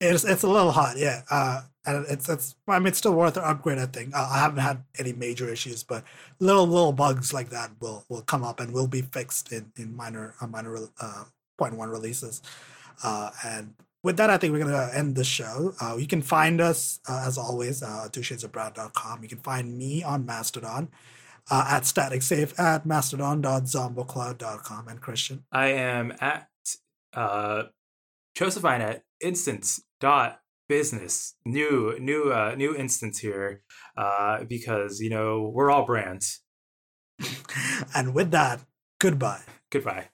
It's it's a little hot, yeah. Uh, and it's it's I mean it's still worth an upgrade. I think uh, I haven't had any major issues, but little little bugs like that will will come up and will be fixed in in minor uh, minor uh, point one releases. Uh, and with that, I think we're gonna end the show. Uh, you can find us uh, as always uh, twoshadesofbrown.com. You can find me on Mastodon. Uh, at static safe at mastodon.zombocloud.com and Christian. I am at uh, Josephine at instance dot business new new uh new instance here uh because you know we're all brands. And with that goodbye. Goodbye